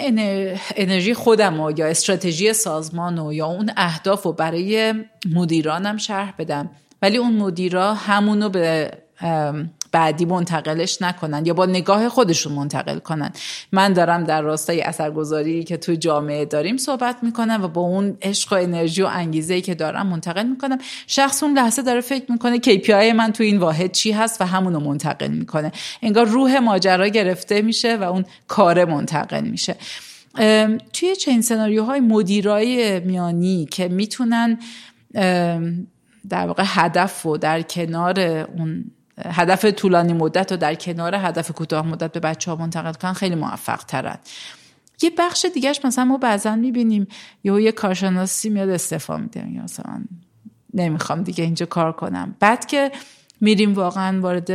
انرژی خودم و یا استراتژی سازمان و یا اون اهداف رو برای مدیرانم شرح بدم. ولی اون مدیرا همونو به بعدی منتقلش نکنن یا با نگاه خودشون منتقل کنن. من دارم در راستای اثرگذاری که تو جامعه داریم صحبت می‌کنم و با اون عشق و انرژی و انگیزه که دارم منتقل می‌کنم. شخص اون لحظه داره فکر می‌کنه KPI من تو این واحد چی هست و همونو منتقل می‌کنه. انگار روح ماجرا گرفته میشه و اون کار منتقل میشه. توی چنین سناریوهای مدیرای میانی که می‌تونن در واقع هدف و در کنار اون هدف طولانی مدت و در کنار هدف کوتاه مدت به بچه ها منتقل کنن خیلی موفق ترن یه بخش دیگهش مثلا ما بعضا می‌بینیم یه یه کارشناسی میاد استفا میده. یا مثلا نمی‌خوام دیگه اینجا کار کنم. بعد که میریم واقعا وارد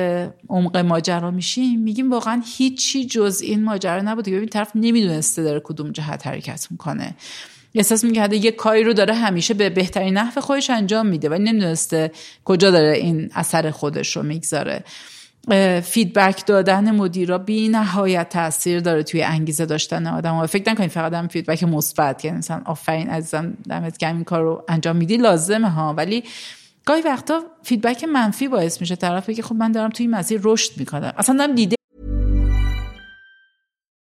عمق ماجرا میشیم میگیم واقعا هیچی جز این ماجرا نبوده. ببین طرف نمی‌دونسته داره کدوم جهت حرکت می‌کنه. احساس می‌کرده یه کاری رو داره همیشه به بهترین نحو خودش انجام میده ولی نمی‌دونسته کجا داره این اثر خودش رو می‌گذاره. feedback دادن مدیرا بی نهایت تاثیر داره توی انگیزه داشتن آدم و فکر نکنید فقط هم feedback مثبت که مثلا آفرین عزیزم دمت گرم این کار رو انجام میدی لازمه ها. ولی گاهی وقتا feedback منفی باعث میشه طرف که خب من دارم توی مسیر رشد می‌کنم. اصلا دارم دیده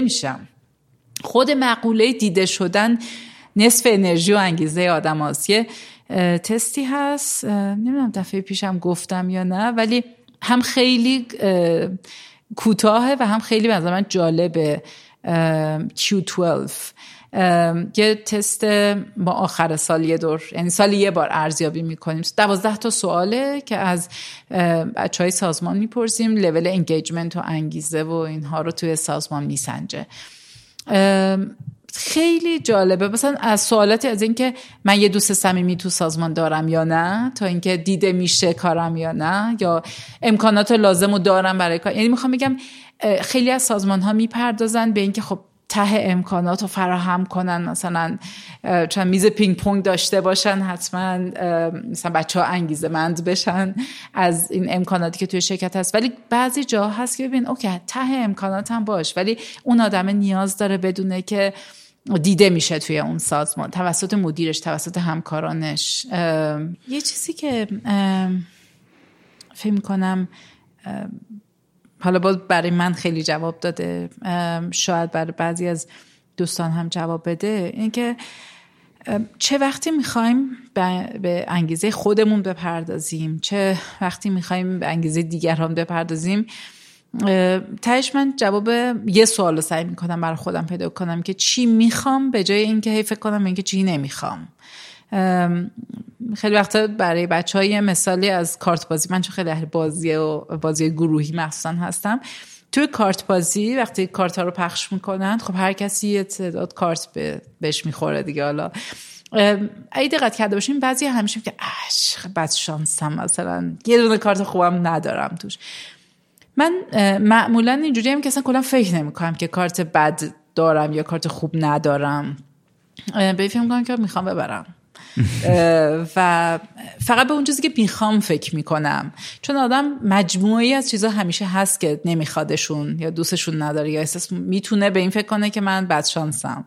میشم. خود مقوله دیده شدن نصف انرژی و انگیزه آدم هست. یه تستی هست. نمی‌دونم دفعه پیشم گفتم یا نه ولی هم خیلی کوتاهه و هم خیلی به من جالبه. Q12 یه تست با آخر سال یه دور یعنی سال یه بار ارزیابی می‌کنیم. دوازده تا سواله که از بچه های سازمان می‌پرسیم. لول انگیجمنت و انگیزه و اینها رو توی سازمان میسنجه. خیلی جالبه. مثلا از سوالاتی از اینکه من یه دوست صمیمی تو سازمان دارم یا نه تا اینکه دیده میشه کارم یا نه یا امکانات لازم رو دارم برای کار. یعنی می‌خوام بگم خیلی از سازمان ها می‌پردازن به اینکه خب ته امکانات رو فراهم کنن مثلا چند میز پینگ پونگ داشته باشن حتما مثلا بچه ها انگیزه مند بشن از این امکاناتی که توی شرکت هست. ولی بعضی جا هست که ببین okay ته امکانات هم باش ولی اون آدم نیاز داره بدونه که دیده میشه توی اون سازمان توسط مدیرش توسط همکارانش. یه چیزی که فکر کنم حالا باز برای من خیلی جواب داده. شاید برای بعضی از دوستان هم جواب بده. اینکه چه وقتی می‌خوایم به انگیزه خودمون بپردازیم چه وقتی می‌خوایم به انگیزه دیگران بپردازیم تهش من جواب یه سوال رو سعی می‌کنم برای خودم پیدا کنم که چی می‌خوام به جای اینکه فکر کنم اینکه چی نمی‌خوام. خیلی وقتا برای بچه های مثالی از کارت بازی. من چون خیلی اهل بازی و بازی گروهی مخصوصا هستم. توی کارت بازی وقتی کارت ها رو پخش می‌کنن خب هر کسی یه تعداد کارت بهش می‌خوره دیگه حالا. ای دقت کرده باشیم بعضی همیشه که اش بد شانسم مثلا. یه دونه کارت خوبم ندارم توش. من معمولا اینجوری هم که اصلا کلا فکر نمی کنم که کارت بد دارم یا کارت خوب ندارم. به فکر کنم که می‌خوام ببرم. و فقط به اون چیزی که می‌خوام فکر می‌کنم. چون آدم مجموعی از چیزها همیشه هست که نمیخوادشون یا دوستشون نداره یا احساس می‌تونه به این فکر کنه که من بدشانسم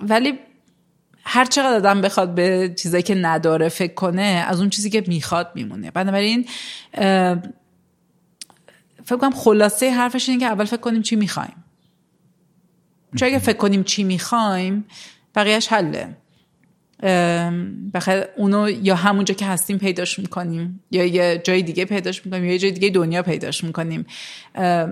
ولی هر چقدر آدم بخواد به چیزایی که نداره فکر کنه از اون چیزی که می‌خواد میمونه. بنابراین فکر کنم خلاصه حرفش اینه که اول فکر کنیم چی می‌خوایم. چون اگه فکر کنیم چی می‌خوایم بقیهش حله. بخیر. اونو یا همونجا که هستیم پیداش می‌کنیم یا یه جای دیگه پیداش می‌کنیم یا یه جای دیگه دنیا پیداش می‌کنیم.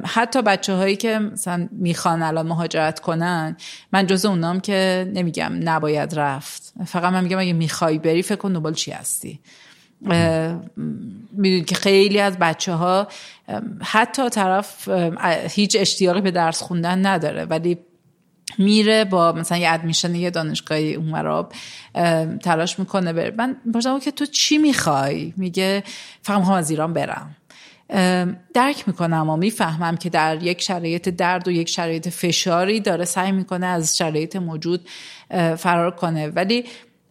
حتی بچه هایی که مثلا می‌خوان الان مهاجرت کنن من جز اونام که نمیگم نباید رفت. فقط من میگم اگه می‌خوای بری فکر کن دنبال چی هستی؟ می‌دونید که خیلی از بچه ها حتی طرف هیچ اشتیاقی به درس خوندن نداره ولی میره با مثلا یه ادمیشن یه دانشگاهی اونورا تلاش می‌کنه بره. من پرسیدم که تو چی می‌خوای؟ میگه فقط می‌خوام از ایران برم. درک می‌کنم و می‌فهمم که در یک شرایط درد و یک شرایط فشاری داره سعی می‌کنه از شرایط موجود فرار کنه. ولی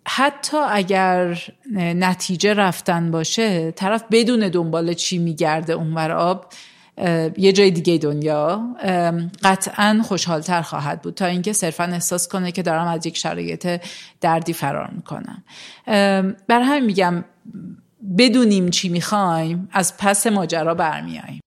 حتی اگر نتیجه رفتن باشه طرف بدون دنبال چی میگرده اونور آب یه جای دیگه دنیا. قطعا خوشحالتر خواهد بود تا اینکه صرفا احساس کنه که دارم از یک شرایط دردی فرار می‌کنم. بر همین میگم بدونیم چی می‌خوایم از پس ماجرا برمیاییم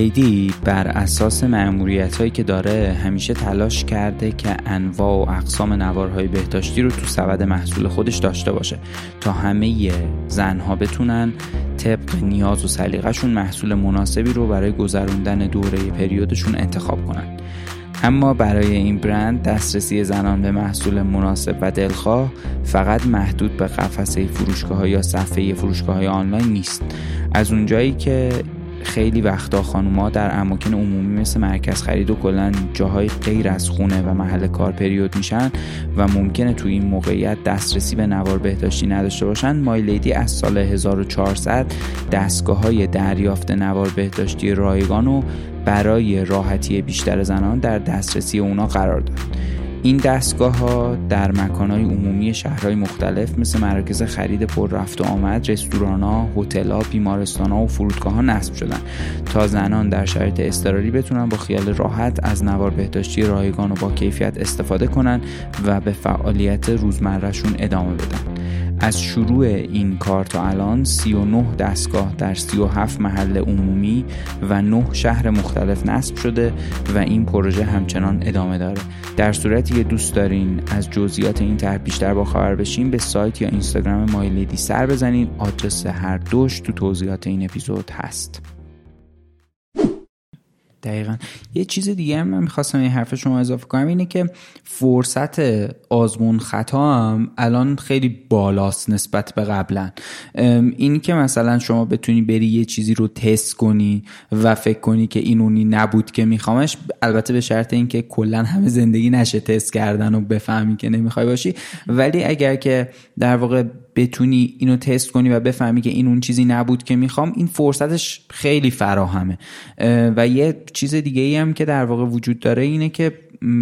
لیدی بر اساس معمولیت هایی که داره همیشه تلاش کرده که انواع و اقسام نوارهای بهداشتی رو تو سبد محصول خودش داشته باشه تا همه زنها بتونن طبق نیاز و سلیقهشون محصول مناسبی رو برای گذروندن دوره پریودشون انتخاب کنن. اما برای این برند دسترسی زنان به محصول مناسب و دلخواه فقط محدود به قفسه فروشگاه ها یا صفحه فروشگاه های آنلاین نیست. از اونجایی که خیلی وقتا خانوما در اماکن عمومی مثل مرکز خرید و کلا جاهای غیر از خونه و محل کار پریود میشن و ممکنه تو این موقعیت دسترسی به نوار بهداشتی نداشته باشن. مایلیدی از سال 1400 دستگاه های دریافت نوار بهداشتی رایگان و برای راحتی بیشتر زنان در دسترسی اونا قرار داد. این دستگاه ها در مکان های عمومی شهرهای مختلف مثل مراکز خرید پر رفت و آمد، رستوران ها، هتل ها، بیمارستان ها و فرودگاه ها نصب شدن تا زنان در شرایط اضطراری بتونن با خیال راحت از نوار بهداشتی رایگان و با کیفیت استفاده کنن و به فعالیت روزمرهشون ادامه بدن. از شروع این کار تا الان 39 دستگاه در 37 محل عمومی و 9 شهر مختلف نصب شده و این پروژه همچنان ادامه داره. در صورتی که دوست دارین از جزئیات این طرح بیشتر با خبر بشین به سایت یا اینستاگرام مایلیدی سر بزنین. آدرس هر دوش تو توضیحات این اپیزود هست. دقیقا. یه چیز دیگه هم من می‌خواستم این حرف شما اضافه کنم اینه که فرصت آزمون خطا هم الان خیلی بالاست نسبت به قبلا. این که مثلا شما بتونی بری یه چیزی رو تست کنی و فکر کنی که این اونی نبود که میخوامش البته به شرط اینکه کلا همه زندگی نشه تست کردن و بفهمی که نمی‌خوای باشی. ولی اگر که در واقع بتونی اینو تست کنی و بفهمی که این اون چیزی نبود که می‌خوام این فرصتش خیلی فراهمه. و یه چیز دیگه ای هم که در واقع وجود داره اینه که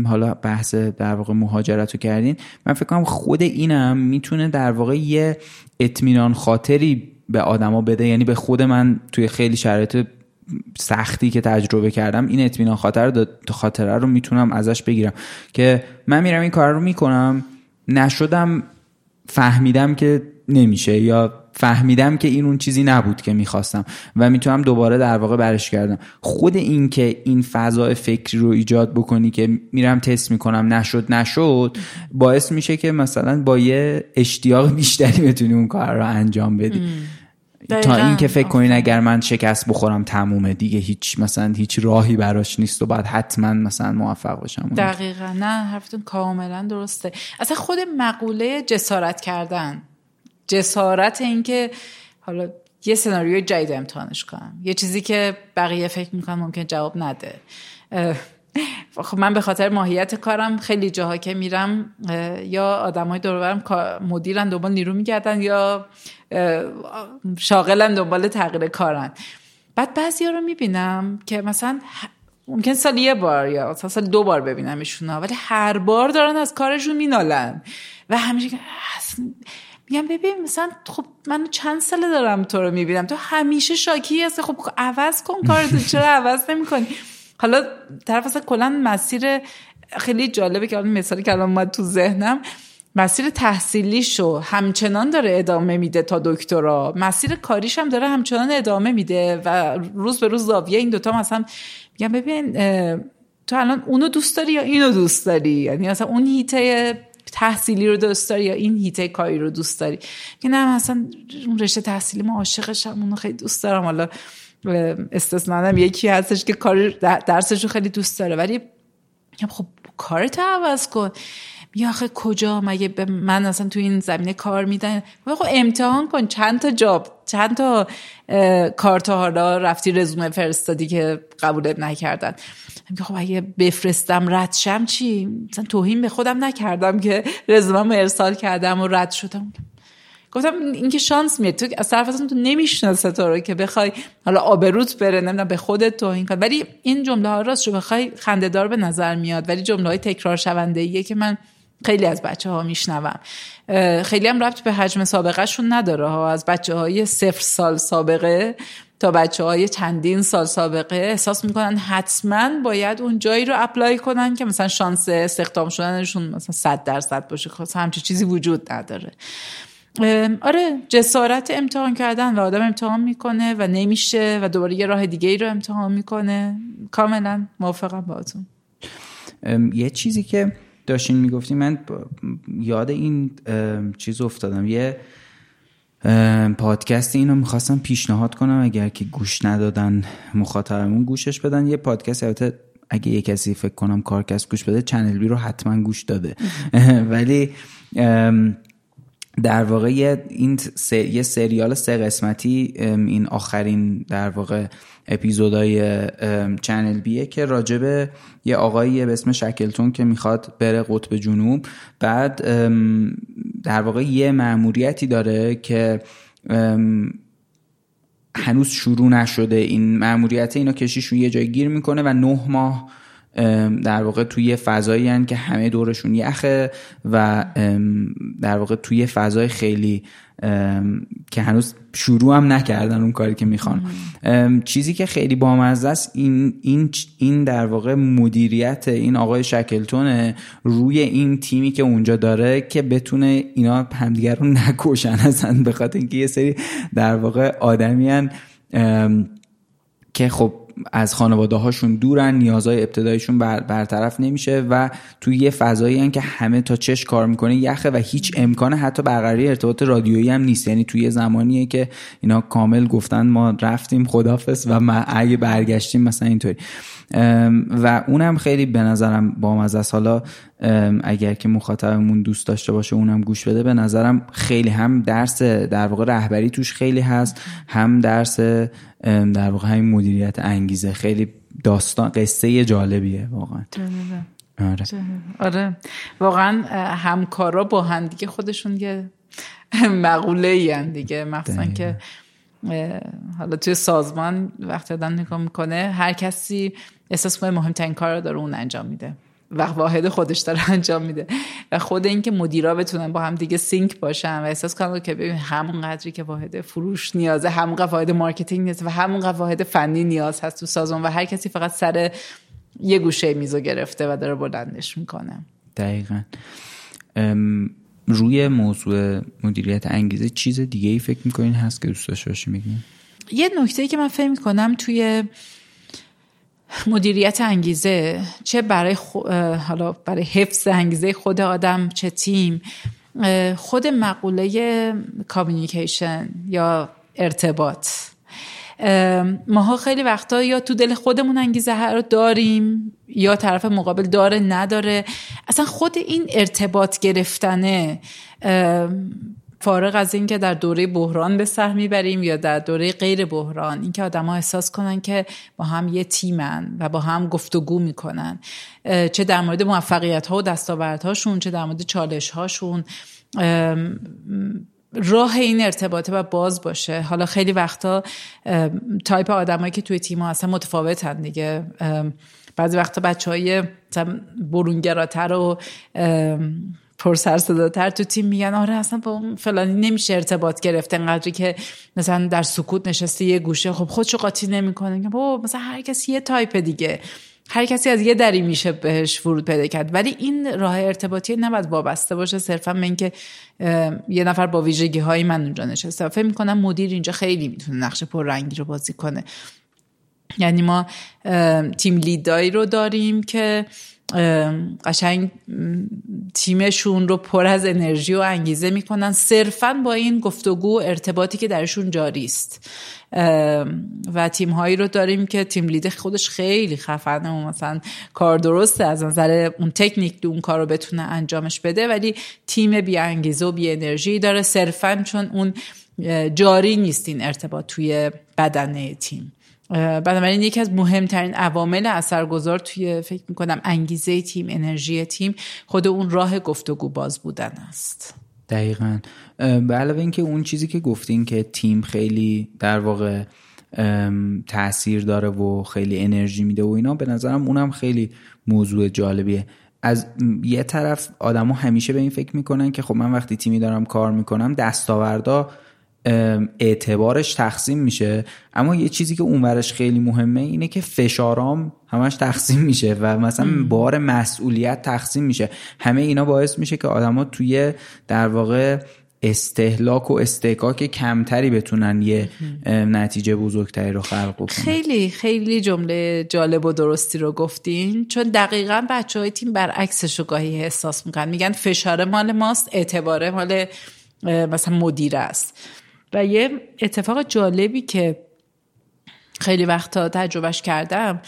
حالا بحث در واقع مهاجرت رو کردین من فکر کنم خود اینم می‌تونه در واقع یه اطمینان خاطری به آدما بده. یعنی به خود من توی خیلی شرایط سختی که تجربه کردم این اطمینان خاطر خاطره رو می‌تونم ازش بگیرم. که من میرم این کار رو می‌کنم نشدم فهمیدم که نمیشه یا فهمیدم که این اون چیزی نبود که می‌خواستم و می‌تونم دوباره در واقع برش کردم. خود این که این فضای فکری رو ایجاد بکنی که میرم تست می‌کنم نشد نشد باعث میشه که مثلا با یه اشتیاق بیشتری بتونی اون کار رو انجام بدی. تا اینکه فکر کنین اگر من شکست بخورم تمومه. دیگه هیچ مثلا هیچ راهی براش نیست و بعد حتما مثلا موفق باشم دقیقا. نه حرفتون کاملا درسته. اصلا خود مقوله جسارت کردن جسارت اینکه حالا یه سناریوی جدید امتحانش کنم. یه چیزی که بقیه فکر می‌کنم ممکن جواب نده. خب من به خاطر ماهیت کارم خیلی جاها که میرم یا آدمای دور برم مدیرن دنبال نیرو میگردن یا شاغلن دنبال تغییر کارن. بعد بعضی رو می‌بینم که مثلا ممکن سال یه بار یا سال دو بار ببینم ایشونا ولی هر بار دارن از کارشون مینالن. و همیشه میگم ببین مثلا خب من چند ساله دارم تو رو می‌بینم. تو همیشه شاکی هستی. خب عوض کن کارتو. چرا عوض نمی‌کنی؟ حالا طرف اصلا کلا مسیر خیلی جالبه که الان مثالی که الان اومد تو ذهنم مسیر تحصیلیشو همچنان داره ادامه میده تا دکترا. مسیر کاریش هم داره همچنان ادامه میده و روز به روز زاویه این دوتا مثلا میگم ببین تو الان اونو دوست داری یا اینو دوست داری؟ یعنی مثلا اون هیته تحصیلی رو دوست داری یا این هیته کاری رو دوست داری؟ که نه مثلا اون رشته تحصیلی ما عاشقشم اونو خیلی دوست دارم. حالا استثنانم یکی هستش که کار درسش رو خیلی دوست داره ولی خب کارت عوض کن. یا آخه کجا؟ مگه به من اصلا تو این زمینه کار میدن؟ خب امتحان کن. چند تا جاب چند تا کارتا حالا رفتی رزومه فرستادی که قبولت نکردن. خب اگه بفرستم رد شم چی؟ مثلا توهین به خودم نکردم که رزومه ارسال کردم و رد شدم. گفتم این که شانس میاد. تو از طرف تو نمی‌شناسه تو رو که بخوای حالا آبروت بره نمی‌دونم به خودت تو این کار. ولی این جمله ها راست رو بخوای خندهدار به نظر میاد. ولی جمله های تکرار شونده ایه که من خیلی از بچه ها میشنوم خیلی هم ربط به حجم سابقه شون نداره ها. از بچه های صفر سال سابقه تا بچه های چندین سال سابقه احساس می‌کنن حتما باید اون جایی رو اپلای کنن که مثلا شانس استخدام شدنشون مثلا صد درصد باشه. خب همچی چیزی وجود نداره. آره جسارت امتحان کردن و آدم امتحان می‌کنه و نمیشه و دوباره یه راه دیگه ای رو امتحان می‌کنه. کاملا موافقم باهاتون. یه چیزی که داشتین می‌گفتی من یاد این چیز افتادم. یه پادکست اینو می‌خواستم پیشنهاد کنم اگر که گوش ندادن مخاطبمون گوشش بدن. یه پادکست البته اگه یه کسی فکر کنم کارکست گوش بده چنل بی رو حتما گوش داده. ولی در واقع این یه سریال سه قسمتی این آخرین در واقع اپیزودای چنل بیه که راجبه یه آقایی به اسم شکلتون که می‌خواد بره قطب جنوب. بعد در واقع یه معموریتی داره که هنوز شروع نشده. این معموریت اینو کشیشون یه جای گیر می‌کنه و نه ماه در واقع توی فضایی که همه دورشون یخه و در واقع توی فضای خیلی که هنوز شروع هم نکردن اون کاری که می‌خوان. چیزی که خیلی بامزه است این این این در واقع مدیریت این آقای شکلتونه روی این تیمی که اونجا داره که بتونه اینا همدیگر رو نکشن اصلا به خاطر اینکه یه سری در واقع آدمیان که خب از خانواده هاشون دورن نیازهای ابتدایشون بر برطرف نمیشه و توی یه فضایی که همه تا چش کار می‌کنه یخه و هیچ امکان حتی برقراری ارتباط رادیویی هم نیست. یعنی توی زمانیه که اینا کامل گفتن ما رفتیم خدافس و ما اگه برگشتیم مثلا اینطوری. و اونم خیلی به نظرم با است حالا اگر که مخاطبمون دوست داشته باشه اونم گوش بده به نظرم خیلی هم درس در واقع رهبری توش خیلی هست هم درس در واقع همین مدیریت انگیزه خیلی داستان قصه جالبیه واقعا. آره. آره. واقعا همکارا با هم دیگه خودشون یه مقوله ای دیگه. مثلا که حالا توی سازمان وقتی آدم نگاه می‌کنه هر کسی احساس کنه مهمترین کار رو داره اون انجام میده. و واحد خودش داره انجام میده. و خود اینکه مدیرا بتونن با هم دیگه sync باشن و احساس کنن که ببین همون قدری که واحد فروش نیازه همون واحد marketing نیازه و همون واحد فنی نیاز هست تو سازمان و هر کسی فقط سر یه گوشه میزو گرفته و داره بلندش می‌کنه. دقیقا. روی موضوع مدیریت انگیزه چیز دیگه ای فکر می‌کنین هست که دوست داشته باشی یه نکته ای که من فکر می‌کنم توی مدیریت انگیزه چه برای حالا برای حفظ انگیزه خود آدم چه تیم خود مقوله کامیونیکیشن یا ارتباط. ماها خیلی وقتا یا تو دل خودمون انگیزه رو داریم یا طرف مقابل داره نداره. اصلا خود این ارتباط گرفتنه فارغ از اینکه در دوره بحران به سر می‌بریم یا در دوره غیر بحران اینکه آدما احساس کنن که با هم یه تیمن و با هم گفتگو می‌کنن. چه در مورد موفقیت ها و دستاوردهاشون چه در مورد چالش هاشون راه این ارتباطه و باز باشه. حالا خیلی وقتا تایپ آدمایی که توی تیم ها اصلا متفاوتن دیگه. بعضی وقتا بچه های برونگراتر و پر سر صداتر تو تیم میگن آره اصلا با اون فلانی نمیشه ارتباط گرفت. انقدری که مثلا در سکوت نشسته یه گوشه خب خودشو قاطی نمی‌کنه. بابا مثلا هر کسی یه تایپ دیگه. هر کسی از یه دری میشه بهش ورود پیدا کرد. ولی این راه ارتباطی نباید وابسته باشه صرفا به اینکه یه نفر با ویژگی های من اونجا نشسته. فکر می‌کنم مدیر اینجا خیلی می‌تونه نقش پررنگی رو بازی کنه. یعنی ما تیم لیدایی رو داریم که قشنگ تیمشون رو پر از انرژی و انگیزه می‌کنن. صرفا با این گفتگو ارتباطی که درشون جاری است. و تیم هایی رو داریم که تیم لیده خودش خیلی خفنه و مثلا کار درسته. از نظر اون تکنیک اون کار رو بتونه انجامش بده ولی تیم بی انگیزه و بی انرژی داره. صرفا چون اون جاری نیست این ارتباط توی بدنه تیم. بنابراین یکی از مهمترین عوامل اثرگذار توی فکر می‌کنم انگیزه تیم انرژی تیم خود اون راه گفتگو باز بودن است. دقیقا. به علاوه اینکه اون چیزی که گفتین که تیم خیلی در واقع تاثیر داره و خیلی انرژی میده و اینا به نظرم اونم خیلی موضوع جالبیه. از یه طرف آدما همیشه به این فکر می‌کنن که خب من وقتی تیمی دارم کار می‌کنم دستاوردا اعتبارش تقسیم میشه. اما یه چیزی که اونورش خیلی مهمه اینه که فشارام همش تقسیم میشه و مثلا بار مسئولیت تقسیم میشه. همه اینا باعث میشه که آدما توی در واقع استهلاک و استحکاک کمتری بتونن یه نتیجه بزرگتری رو خلق کنن خیلی خیلی جمله جالب و درستی رو گفتین. چون دقیقا بچه های تیم برعکسش رو گاهی احساس می‌کنن. میگن فشار مال ماست اعتباره مال مثلا مدیر است. و یه اتفاق جالبی که خیلی وقتا تجربهش کردم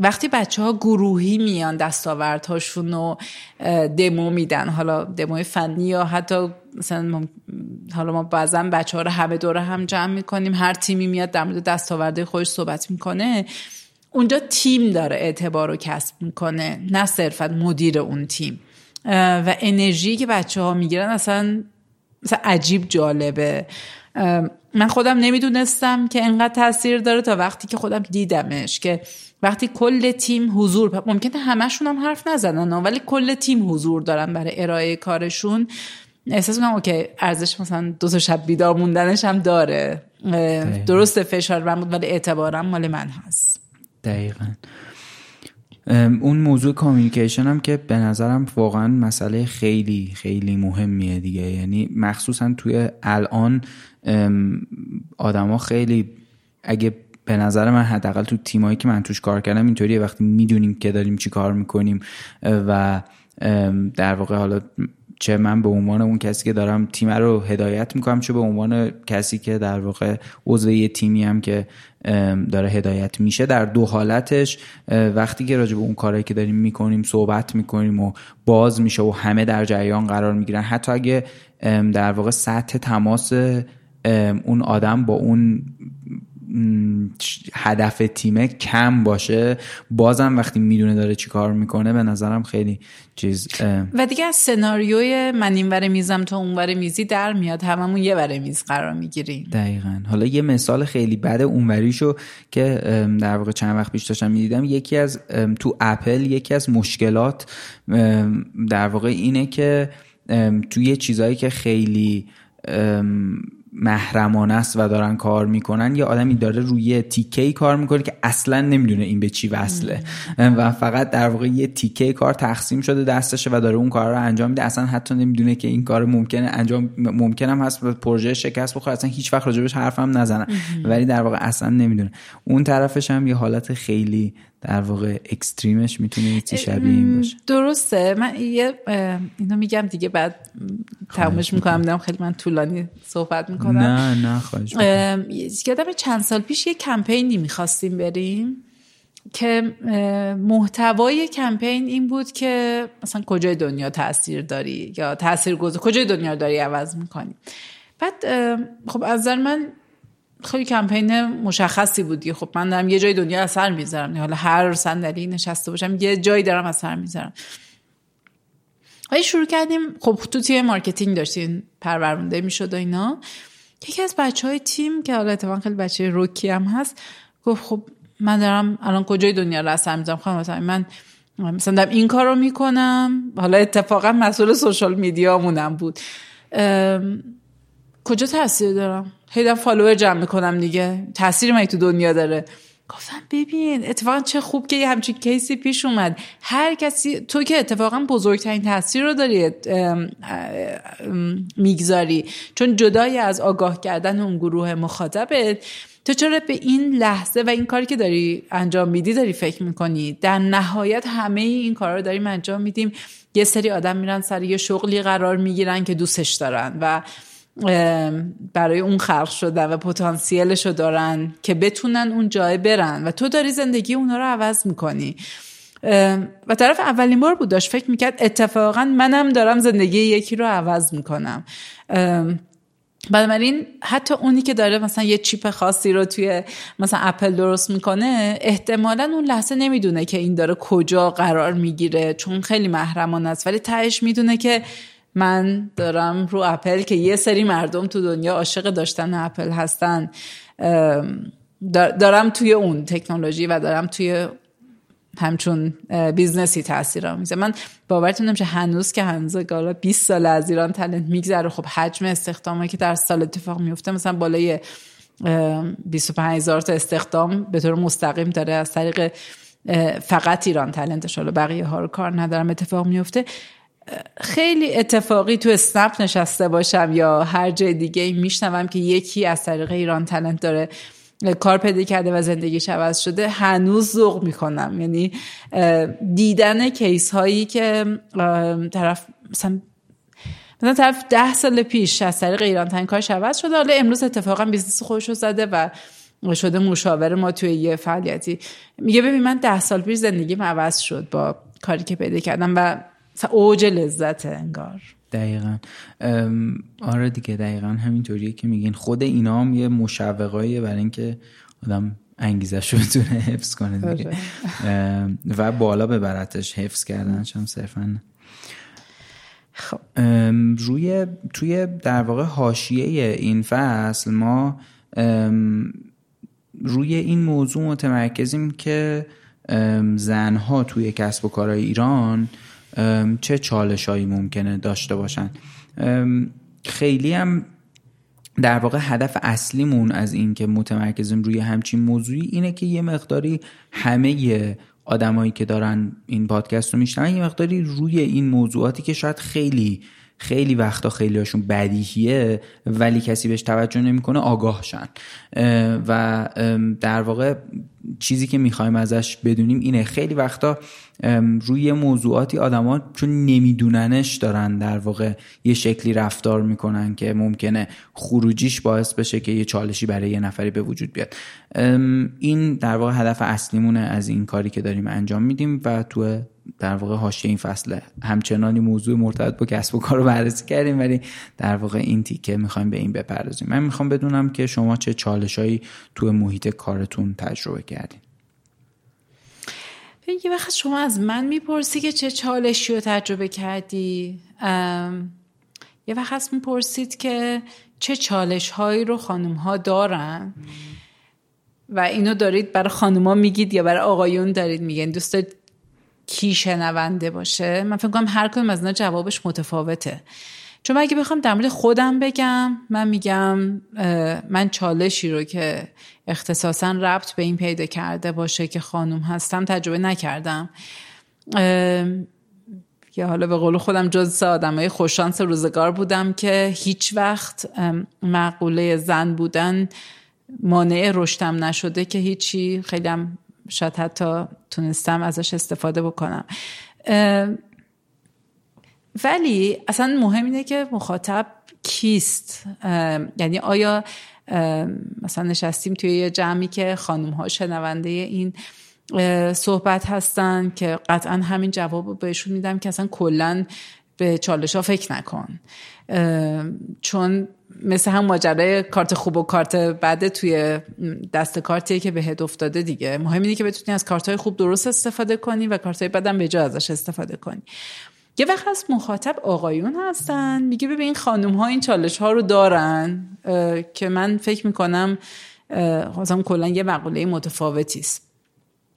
وقتی بچه ها گروهی میان دستاوردهاشون رو دمو میدن حالا دموی فنی یا حتی مثلا حالا ما بعضا بچه ها رو همه دوره هم جمع می‌کنیم هر تیمی میاد در مورد دستاورده خودش صحبت می‌کنه اونجا تیم داره اعتبار رو کسب می‌کنه نه صرفا مدیر اون تیم. و انرژی که بچه ها می‌گیرن اصلا مثلا عجیب جالبه. من خودم نمی‌دونستم که انقدر تاثیر داره تا وقتی که خودم دیدمش که وقتی کل تیم حضور ممکنه همشون هم حرف نزنن ولی کل تیم حضور دارن برای ارائه کارشون. احساس کنم اوکی ارزش مثلا دو تا شب بیدار موندنش هم داره. درست فشار من بود ولی اعتبارم مال من هست. دقیقا. اون موضوع کامیونیکیشن هم که به نظرم واقعا مسئله خیلی خیلی مهمیه دیگه. یعنی مخصوصا توی الان آدما خیلی اگه به نظر من حداقل تو تیمایی که من توش کار کردم اینطوریه وقتی می‌دونیم که داریم چی کار می‌کنیم و در واقع حالا چه من به عنوان اون کسی که دارم تیم رو هدایت می‌کنم چه به عنوان کسی که در واقع عضو یه تیمی هم که داره هدایت میشه. در دو حالتش وقتی که راجع به اون کارهایی که داریم می‌کنیم صحبت می‌کنیم و باز میشه و همه در جریان قرار می‌گیرن. حتی اگه در واقع سطح تماس اون آدم با اون هدف تیمه کم باشه. بازم وقتی می‌دونه داره چی کار می‌کنه به نظرم خیلی چیز و دیگه از سناریوی من این میزم تا اون میزی در میاد. هممون یه وره میز قرار می‌گیریم. دقیقا. حالا یه مثال خیلی بد اونوریشو که در واقع چند وقت پیش داشتم می‌دیدم یکی از تو اپل یکی از مشکلات در واقع اینه که توی چیزهایی که خیلی محرمانه است و دارن کار می‌کنن یه آدمی داره روی تیکه کار می‌کنه که اصلا نمی‌دونه این به چی وصله. و فقط در واقع یه تیکه کار تقسیم شده دستشه و داره اون کار رو انجام میده. اصلا حتی نمی‌دونه که این کار ممکنه انجام ممکنم هست پروژه شکست بخوره اصلا هیچ وقت راجبش حرفم نزنن. ولی در واقع اصلا نمی‌دونه. اون طرفش هم یه حالت خیلی در واقع اکستریمش می‌تونه چیزی شبیه این باشه. درسته. من یه اینو میگم دیگه بعد تمومش می‌کنم. میدم خیلی من طولانی صحبت می‌کنم. نه نه خواهش یادم چند سال پیش یه کمپینی می‌خواستیم بریم که محتوای کمپین این بود که مثلا کجای دنیا تاثیر داری یا تاثیر گذار کجای دنیا داری عوض می‌کنی. بعد خب از نظر من خیلی کمپین مشخصی بود خب من دارم یه جای دنیا اثر می‌ذارم. حالا هر صندلی نشسته باشم یه جایی دارم اثر می‌ذارم. ولی شروع کردیم خب تو تیم marketing داشت این پرورونده می‌شد و اینا. یکی از بچه های تیم که حالا اتفاقا خیلی بچه رکی هم هست گفت خب من دارم الان کجای دنیا رو اثر می‌ذارم؟ خب مثلا من مثلا دارم این کار رو می‌کنم. حالا اتفاقا مسئول social media مونم بود کجا تاثیر دارم؟ هی فالوور جمع می‌کنم دیگه. تاثیر من تو دنیا داره. گفتم ببین اتفاقا چه خوب که یه همچین کیسی پیش اومد. هر کسی تو که اتفاقا بزرگترین تاثیر رو داری می‌گذاری. چون جدای از آگاه کردن اون گروه مخاطبت تو چرا به این لحظه و این کاری که داری انجام میدی داری فکر می‌کنی؟ در نهایت همه این کارا رو داریم انجام میدیم. یه سری آدم میرن سر یه شغلی قرار می‌گیرن که دوستش دارن و برای اون خلق شدن و پتانسیلش رو دارن که بتونن اون جای برن. و تو داری زندگی اونا رو عوض می‌کنی. و طرف اولین بار بود داشت فکر می‌کرد اتفاقا منم دارم زندگی یکی رو عوض می‌کنم. بنابراین حتی اونی که داره مثلا یه چیپ خاصی رو توی مثلا اپل درست می‌کنه احتمالا اون لحظه نمی‌دونه که این داره کجا قرار می‌گیره چون خیلی محرمان است. ولی تهش می‌دونه که من دارم رو اپل که یه سری مردم تو دنیا عاشق داشتن اپل هستن. دارم توی اون تکنولوژی و دارم توی همچین business ی تاثیر میذارم من باورتون نمیشه هنوز که هنوز حالا 20 سال از ایران تلنت میگذره. خب حجم استخدامی که در سال اتفاق میفته مثلا بالای 25 هزار تا استخدام به طور مستقیم داره از طریق فقط ایران تلنتش حالا بقیه ها رو کار ندارم اتفاق میفته خیلی اتفاقی تو اسنپ نشسته باشم یا هر جای دیگه میشنوم که یکی از طریق ایران تلنت داره کار پیدا کرده و زندگیش عوض شده هنوز ذوق می‌کنم. یعنی دیدن case هایی که طرف مثلا مثلا طرف ده سال پیش از طریق ایران تلنت کارش عوض شده حالا امروز اتفاقا business خودش رو زده و شده مشاور ما توی یه فعالیتی. میگه ببین من ده سال پیش زندگیم عوض شد با کاری که پیدا کردم و اوج لذت انگار. دقیقا. آره دیگه دقیقا همینطوریه که میگین. خود اینا هم یه مشوقاییه برای اینکه آدم انگیزش رو بتونه حفظ کنه دیگه. آره. و بالا ببرتش حفظ کردنش هم صرفا خب. روی توی در واقع حاشیه این فصل ما روی این موضوع متمرکزیم که زنها توی کسب و کارهای ایران چه چالش هایی ممکنه داشته باشن؟ خیلی هم در واقع هدف اصلیمون از این که متمرکزیم روی همچین موضوعی اینه که یه مقداری همه آدمایی که دارن این پادکست رو میشنن یه مقداری روی این موضوعاتی که شاید خیلی خیلی وقتا خیلی هاشون بدیهیه ولی کسی بهش توجه نمی‌کنه آگاه شن و در واقع چیزی که می‌خوایم ازش بدونیم اینه. خیلی وقتا روی موضوعاتی آدما چون نمیدوننش دارن در واقع یه شکلی رفتار می‌کنن که ممکنه خروجیش باعث بشه که یه چالشی برای یه نفری به وجود بیاد. این در واقع هدف اصلیمونه از این کاری که داریم انجام میدیم و تو در واقع حاشیه این فصله همچنانی موضوع مرتبط با کسب و کار رو بررسی کردیم ولی در واقع این تیکه می‌خوایم به این بپردازیم. من می‌خوام بدونم که شما چه چالشهایی تو محیط کارتون تجربه کردین. یه وقت شما از من می‌پرسی که چه چالشی رو تجربه کردی. یه وقت هست می‌پرسید که چه چالش هایی رو خانم ها دارن. و اینو دارید برای خانوما میگید یا برای آقایون دارید میگن دوست دارید کی شنونده باشه؟ من فکر کنم هر کدوم از اینا جوابش متفاوته. چون اگه بخوام در مورد خودم بگم من میگم من چالشی رو که اختصاصا ربط به این پیدا کرده باشه که خانوم هستم تجربه نکردم. یا حالا به قول خودم جز های خوششانس روزگار بودم که هیچ وقت معقوله زن بودن مانع رشدم نشده که هیچی. خیلی شاید حتی تونستم ازش استفاده بکنم. ولی اصلا مهم اینه که مخاطب کیست؟ یعنی آیا مثلا نشستیم توی یه جمعی که خانم ها شنونده این صحبت هستن که قطعا همین جواب رو بهشون میدم که اصلا کلا به چالش ها فکر نکن. چون مثل هم ماجرای کارت خوب و کارت بده توی دست کارتیه که بهت افتاده دیگه. مهم اینه که بتونی از کارت های خوب درست استفاده کنی و کارت های بدم به جا ازش استفاده کنی. یه وقت از مخاطب آقایون هستن. میگه ببین خانوم ها این چالش ها رو دارن. که من فکر می‌کنم خواستم کلا یه مقوله متفاوتی است.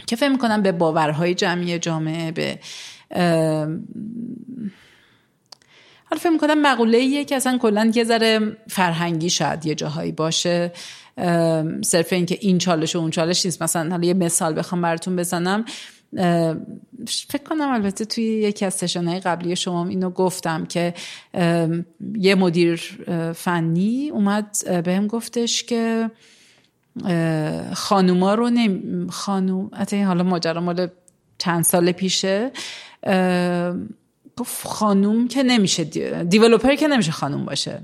که فکر می‌کنم به باورهای جمعی جامعه به حالا فکر می‌کنم مقوله ایه که اصلا کلا یه ذره فرهنگی شاید یه جاهایی باشه. صرف اینکه این چالش و اون چالش نیست. مثلا حالا یه مثال بخوام براتون بزنم. فکر کنم البته توی یکی از سشنهای قبلی شما اینو گفتم که یه مدیر فنی اومد بهم گفتش که خانوما رو نمی خانوم حالا ماجرا مال چند سال پیشه گفت خانوم که نمیشه دیولوپر که نمیشه خانوم باشه.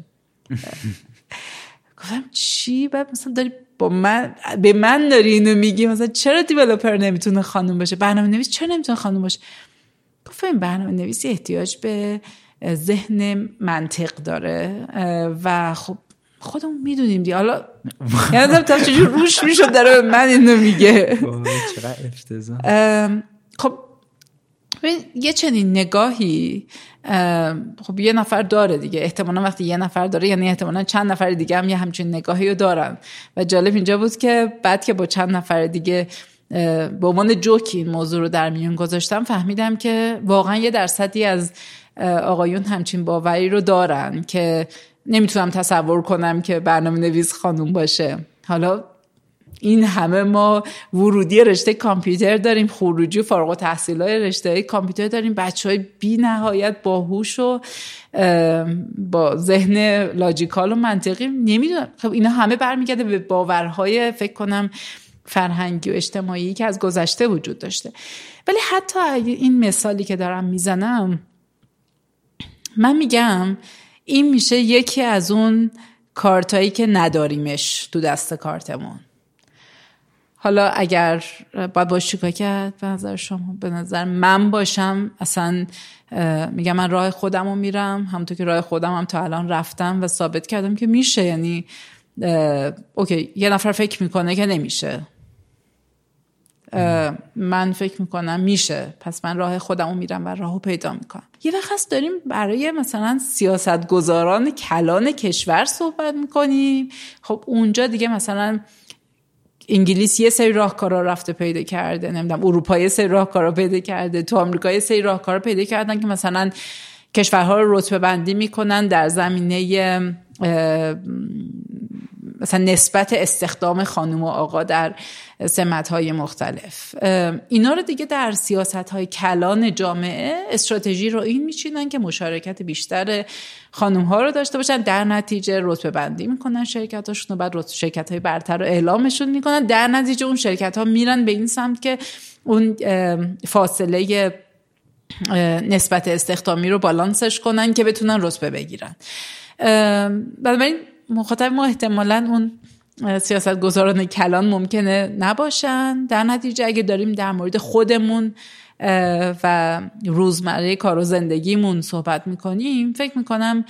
گفتم چی؟ بعد مثلا داری با من به من داری اینو میگی. مثلا چرا دیولپر نمی‌تونه خانم باشه؟ برنامه نویس چرا نمی‌تونه خانم باشه؟ گفتم برنامه نویسی احتیاج به ذهن منطق داره. و خب خودمون می‌دونیم دی حالا یعنی تا چجور روش می‌شد داره به من اینو میگه. خب یه چنین نگاهی خب یه نفر داره دیگه. احتمالا وقتی یه نفر داره یعنی احتمالا چند نفر دیگه هم یه همچین نگاهی رو دارن. و جالب اینجا بود که بعد که با چند نفر دیگه به عنوان جوکی این موضوع رو در میون گذاشتم فهمیدم که واقعا یه درصدی از آقایون همچین باوری رو دارن که نمی‌تونم تصور کنم که برنامه نویس خانوم باشه. حالا این همه ما ورودی رشته کامپیوتر داریم خروجی و فارغ التحصیل های رشته کامپیوتر داریم. بچه های بی نهایت باهوش و با ذهن لاجیکال و منطقی. نمی‌دونم. خب اینا همه برمیگرده به باورهای فکر کنم فرهنگی و اجتماعی که از گذشته وجود داشته. ولی حتی این مثالی که دارم می‌زنم من میگم این میشه یکی از اون کارتایی که نداریمش تو دست کارتمون. حالا اگر باید باش چیکار کرد به نظر شما؟ به نظر من باشم اصلا میگم من راه خودم رو میرم همونطور که راه خودم هم تا الان رفتم و ثابت کردم که میشه. یعنی اوکی یه نفر فکر می‌کنه که نمیشه. من فکر می‌کنم میشه. پس من راه خودم رو میرم و راهو پیدا می‌کنم. یه وقت هست داریم برای مثلا سیاست گذاران کلان کشور صحبت می‌کنیم. خب اونجا دیگه مثلا انگلیس یه سری راهکارا رفته پیدا کرده نمی‌دونم اروپا یه سری راهکارا پیدا کرده تو آمریکا یه سری راهکارا پیدا کردن که مثلا کشورها رو رتبه بندی می‌کنن در زمینه مثلا نسبت استخدام خانم و آقا در سمت های مختلف اینا رو دیگه در سیاست های کلان جامعه استراتژی رو این میچینن که مشارکت بیشتر خانم ها رو داشته باشن. در نتیجه رتبه بندی می‌کنن شرکت هاشون و بعد شرکت های برتر رو اعلامشون می‌کنن. در نتیجه اون شرکت ها میرن به این سمت که اون فاصله نسبت استخدامی رو بالانسش کنن که بتونن رتبه بگیرن. بنابراین مخاطب ما احتمالا اون سیاست گذاران کلان ممکنه نباشن. در نتیجه اگه داریم در مورد خودمون و روزمره کار و زندگیمون صحبت می‌کنیم فکر می‌کنم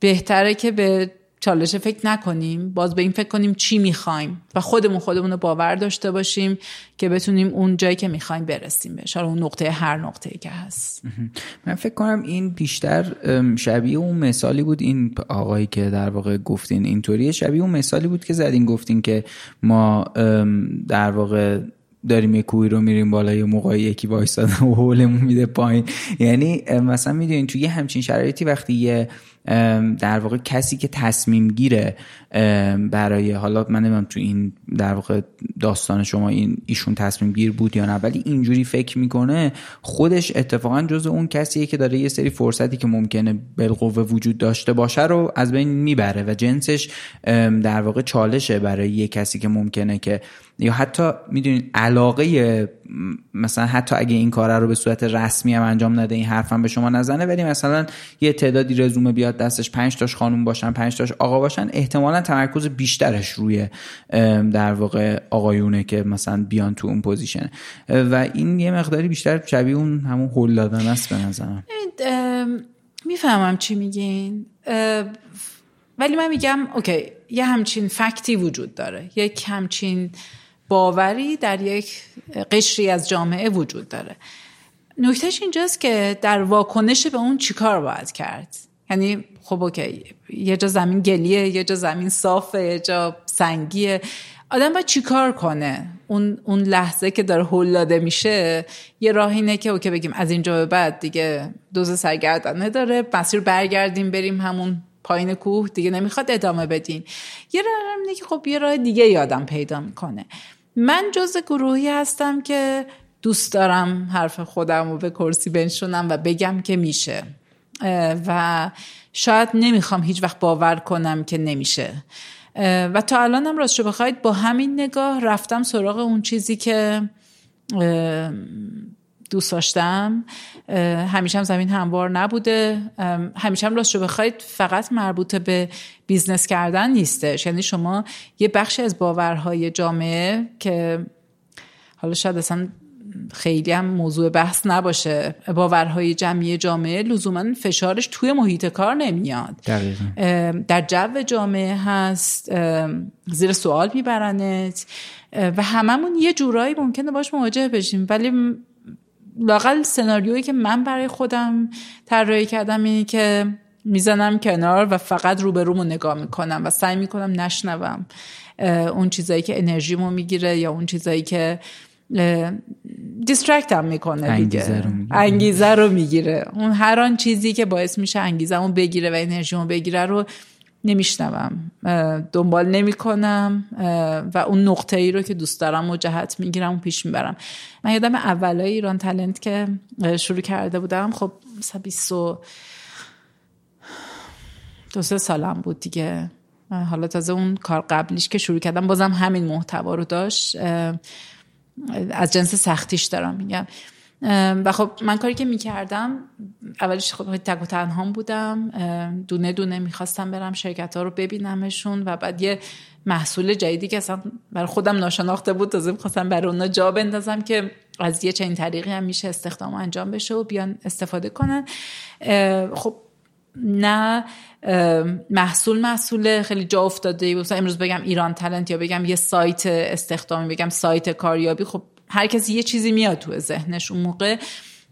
بهتره که به چالش فکر نکنیم. باز به این فکر کنیم چی می‌خوایم. و خودمون خودمون رو باور داشته باشیم که بتونیم اون جایی که می‌خوایم برسیم بهش. اون نقطه هر نقطه که هست. من فکر کنم این بیشتر شبیه اون مثالی بود. این آقایی که در واقع گفتین اینطوریه. شبیه اون مثالی بود که زدین گفتین که ما در واقع داریم یه کوی رو میریم بالا یه موقعی یکی وایستاده و حولمون میده پایین. یعنی مثلا می‌دونین توی همچین شرایطی وقتی یه در واقع کسی که تصمیم گیره برای حالا من نمیم تو این در واقع داستان شما این ایشون تصمیم گیر بود یا نه ولی اینجوری فکر می‌کنه خودش اتفاقا جز اون کسیه که داره یه سری فرصتی که ممکنه بالقوه وجود داشته باشه رو از بین می‌بره و جنسش در واقع چالشه برای یه کسی که ممکنه که یا حتی می‌دونید علاقه مثلا حتی اگه این کار رو به صورت رسمی هم انجام نده این حرفم به شما نزنه ولی مثلا یه تعدادی رزومه بیاد دستش پنج تاش خانوم باشن پنج تاش آقا باشن احتمالا تمرکز بیشترش روی در واقع آقایونه که مثلا بیان تو اون position. و این یه مقداری بیشتر شبیه اون همون هول دادن است به نظرم. می‌فهمم چی میگین. ولی من میگم okay یه همچین fact ی وجود داره. یک همچین باوری در یک قشری از جامعه وجود داره. نکتهش اینجاست که در واکنش به اون چیکار باید کرد؟ یعنی خب اوکی یه جا زمین گلیه یه جا زمین صافه یه جا سنگیه. آدم باید چیکار کنه؟ اون اون لحظه که داره هل داده میشه یه راه اینه که اوکی بگیم از اینجا به بعد دیگه دوز سرگردانه داره. مسیر برگردیم بریم همون پایین کوه دیگه نمی‌خواد ادامه بدین. یه راه اینه که خب یه راه دیگه یادم پیدا می‌کنه. من جز گروهی هستم که دوست دارم حرف خودم رو به کرسی بنشونم و بگم که میشه. و شاید نمی‌خوام هیچ وقت باور کنم که نمیشه. و تا الانم راستشو بخواید با همین نگاه رفتم سراغ اون چیزی که دوست داشتم همیشه هم زمین هموار نبوده. همیشه هم راست رو بخواید فقط مربوط به business کردن نیستش. یعنی شما یه بخشی از باورهای جامعه که حالا شاید اصلا خیلی هم موضوع بحث نباشه باورهای جمعی جامعه لزوما فشارش توی محیط کار نمیاد. در جو جامعه هست زیر سوال میبرنت. و هممون یه جورایی ممکنه باش مواجه بشیم. ولی لاقل سناریویی که من برای خودم طراحی کردم اینه که می‌زنم کنار و فقط روبرومو نگاه می‌کنم و سعی می‌کنم نشنوم اون چیزایی که انرژیمو می‌گیره یا اون چیزایی که دیسترکت هم می‌کنه انگیزه رو می‌گیره. انگیزه رو می‌گیره اون هر آن چیزی که باعث میشه انگیزه بگیره و انرژیمو بگیره رو نمیشنوم. دنبال نمی‌کنم و اون نقطه ای رو که دوست دارم و جهت می‌گیرم و پیش می‌برم. من یادم اولای ایران تلنت که شروع کرده بودم خب مثلا 20 دو سه سالم بود دیگه. حالا تازه اون کار قبلیش که شروع کردم بازم همین محتوا رو داشت. از جنس سختیش دارم میگم. و خب من کاری که می‌کردم اولش خب تک و تنهام بودم دونه دونه می‌خواستم برم شرکت ها رو ببینمشون و بعد یه محصول جدیدی که اصلا برای خودم ناشناخته بود تازه می‌خواستم برای اونا جا بندازم که از یه چنین طریقی هم میشه استخدام انجام بشه و بیان استفاده کنن. خب نه محصول محصول خیلی جا افتاده. مثلا امروز بگم ایران تلنت یا بگم یه سایت استخدامی بگم سایت کاریابی خب هر کسی یه چیزی میاد تو ذهنش اون موقع.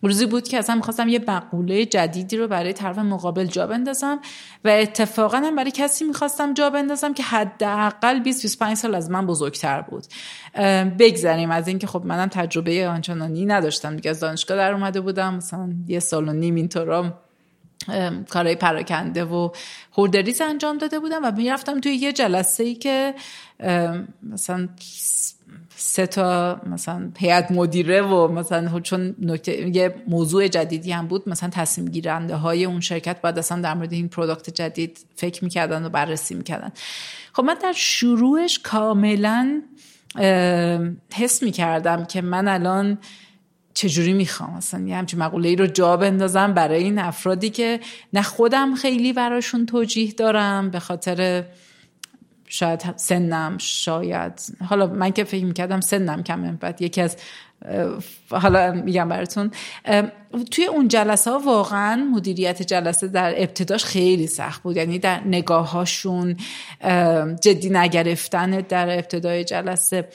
روزی بود که اصلا می‌خواستم یه مقوله جدیدی رو برای طرف مقابل جا بندازم و اتفاقا هم برای کسی می‌خواستم جا بندازم که حداقل 20 25 سال از من بزرگتر بود. بگذریم از اینکه خب منم تجربه آنچنانی نداشتم. دیگه از دانشگاه در اومده بودم. مثلا یه سال و نیم اینطورا کارهای پراکنده و هوردریز انجام داده بودم و می‌رفتم توی یه جلسه ای که مثلا سه تا مثلا هیئت مدیره و مثلا چون نکته یه موضوع جدیدی هم بود مثلا تصمیم گیرنده های اون شرکت باید اصلا در مورد این پروداکت جدید فکر می‌کردن و بررسی می‌کردن. خب من در شروعش کاملا حس می‌کردم که من الان چجوری می‌خوام. اصلا یه همچین مقوله ای رو جا بندازم برای این افرادی که نه خودم خیلی براشون توجیه دارم به خاطر شاید سنم شاید حالا من که فکر می‌کردم سنم کمه بعد یکی از حالا میگم براتون. توی اون جلسه ها واقعا مدیریت جلسه در ابتداش خیلی سخت بود. یعنی در نگاهاشون جدی نگرفتن در ابتدای جلسه.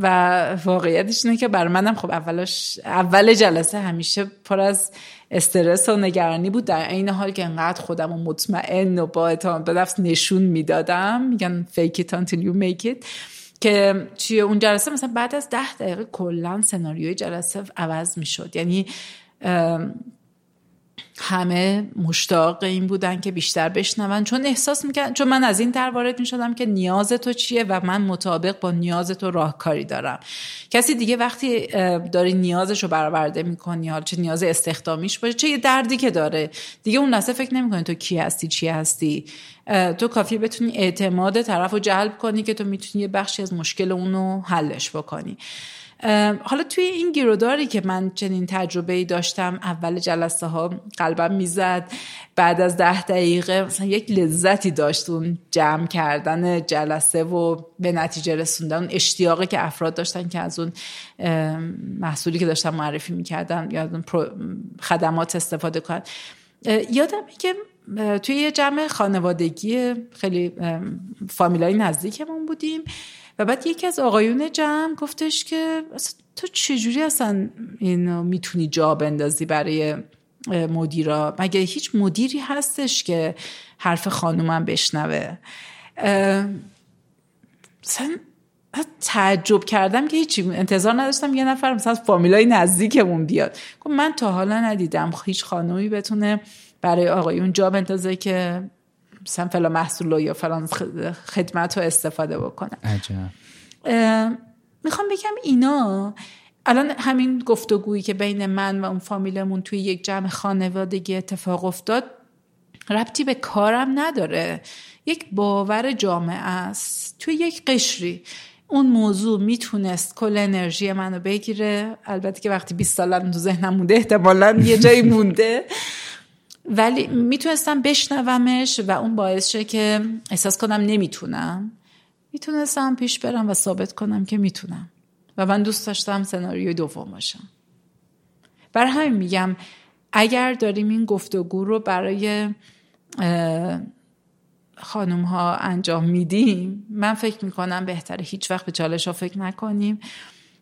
و واقعیتش اینه که بر منم خب اولش اول جلسه همیشه پر از استرس و نگرانی بود. در این حال که انقدر خودم و مطمئن و با اعتماد به نفس نشون می‌دادم. میگن fake it until you make it. که توی اون جلسه مثلا بعد از ده دقیقه کلا سناریوی جلسه عوض می‌شد. یعنی همه مشتاق این بودن که بیشتر بشنون. چون احساس می‌کرد چون من از این در وارد می‌شدم که نیاز تو چیه و من مطابق با نیاز تو راهکاری دارم. کسی دیگه وقتی داری نیازش رو برآورده می‌کنی حالا چه نیاز استخدامیش باشه چه یه دردی که داره. دیگه اون لحظه فکر نمی‌کنی تو کی هستی چی هستی. تو کافی بتونی اعتماد طرف رو جلب کنی که تو می‌تونی یه بخشی از مشکل اونو حلش بکنی. حالا توی این گیروداری که من چنین تجربه ای داشتم اول جلسه ها قلبم می‌زد بعد از ده دقیقه مثلا یک لذتی داشت اون جمع کردن جلسه و به نتیجه رسوندن اون اشتیاقی که افراد داشتن که از اون محصولی که داشتم معرفی می‌کردم یا اون خدمات استفاده کنن. یادم که توی یه جمع خانوادگی خیلی فامیلای نزدیکمون بودیم. و بعد یکی از آقایون جمع گفتش که تو چجوری اصلا اینو می‌تونی جا بندازی برای مدیرا؟ مگه هیچ مدیری هستش که حرف خانومم بشنوه؟ مثلا تعجب کردم که هیچی انتظار نداشتم یه نفر مثلا فامیلای نزدیکمون بیاد. من تا حالا ندیدم هیچ خانومی بتونه برای آقایون جا بندازه که مثلا فلان محصول یا فلان خدمت رو استفاده بکنه می‌خوام بگم اینا الان همین گفتگویی که بین من و اون فامیلمون توی یک جمع خانوادگی اتفاق افتاد ربطی به کارم نداره. یک باور جامعه است. توی یک قشری اون موضوع می‌تونست کل انرژی منو بگیره. البته که وقتی 20 سالم تو ذهنم مونده احتمالا یه جایی مونده. ولی می‌تونستم بشنومش و اون باعث شه که احساس کنم نمی‌تونم. می‌تونستم پیش برم و ثابت کنم که می‌تونم. و من دوست داشتم سناریوی دوم باشم. بر همین میگم اگر داریم این گفتگو رو برای خانوم ها انجام میدیم من فکر می‌کنم بهتره هیچ وقت به چالش ها فکر نکنیم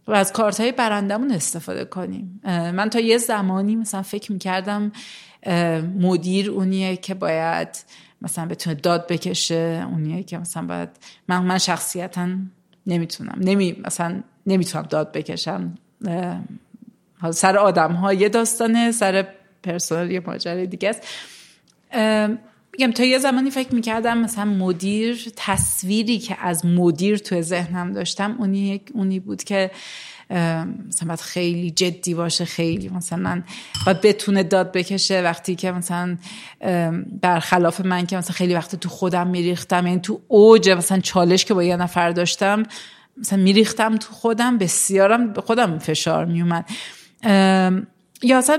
و از کارت های برندمون استفاده کنیم. من تا یه زمانی مثلا فکر می‌کردم مدیر اونیه که باید مثلا بتونه داد بکشه اونیه که مثلا باید من من شخصیتا نمی‌تونم. نمی مثلا نمی‌تونم داد بکشم. سر آدم ها یه داستانه سر پرسنل یه ماجرای دیگه است. میگم تا یه زمانی فکر می‌کردم مثلا مدیر تصویری که از مدیر تو ذهنم داشتم اونی, اونی بود که مثلا باید خیلی جدی باشه خیلی مثلا باید بتونه داد بکشه. وقتی که مثلا برخلاف من که مثلا خیلی وقت تو خودم میریختم یعنی تو اوج مثلا چالش که با یه نفر داشتم مثلا میریختم تو خودم بسیارم به خودم فشار میومد یا اصلا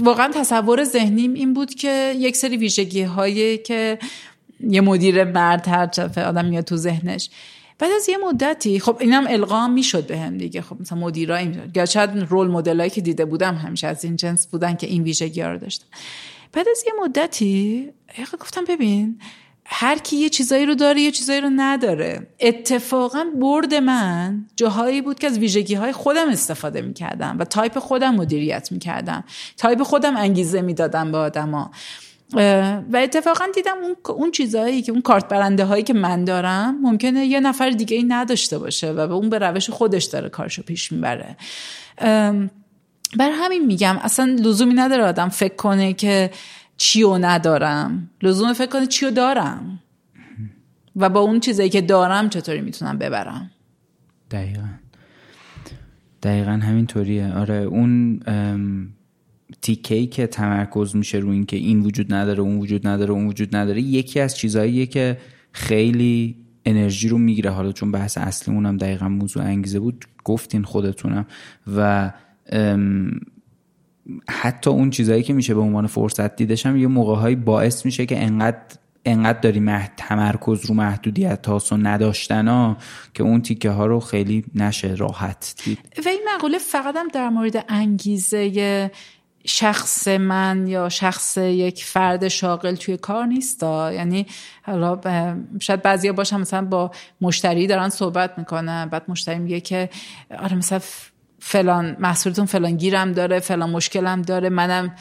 واقعا تصور ذهنیم این بود که یک سری ویژگی هایی که یه مدیر مرد هر آدم میاد تو ذهنش. بعد از یه مدتی خب اینم القام می‌شد به هم دیگه. خب مثلا مدیرای یا شاید رول مدلایی که دیده بودم همیشه از این جنس بودن که این ویژگی رو داشتن بعد از یه مدتی گفتم ببین هر کی یه چیزایی رو داره یه چیزایی رو نداره. اتفاقا برد من جاهایی بود که از ویژگی های خودم استفاده می‌کردم و تایپ خودم مدیریت می‌کردم. تایپ خودم انگیزه می‌دادم به آدما. و اتفاقا دیدم اون, اون چیزهایی که اون کارت برنده هایی که من دارم ممکنه یه نفر دیگه ای نداشته باشه و به اون به روش خودش داره کارشو پیش می‌بره. بر همین میگم اصلا لزومی نداره آدم فکر کنه که چیو ندارم. لزوم فکر کنه چیو دارم. و با اون چیزایی که دارم چطوری می‌تونم ببرم؟ دقیقا. دقیقا همینطوریه. آره اون تیکه که تمرکز میشه رو این که این وجود نداره اون وجود نداره اون وجود نداره یکی از چیزهاییه که خیلی انرژی رو می‌گیره. حالا چون بحث اصلیمون هم دقیقا موضوع انگیزه بود گفتین خودتونم. و حتی اون چیزهایی که میشه به عنوان فرصت دیدش هم یه موقعهایی باعث میشه که انقدر انقدر داری مح... تمرکز رو محدودیت هاست و نداشتن ها که اون تیکه ها رو خیلی نشه راحت دید. و این مقوله فقط هم در مورد انگیزه شخص من یا شخص یک فرد شاغل توی کار نیست یعنی حالا شاید بعضیا باشن مثلا با مشتری دارن صحبت می‌کنن بعد مشتری میگه که آره مثلا فلان محصولتون فلان گیرم داره فلان مشکلم داره منم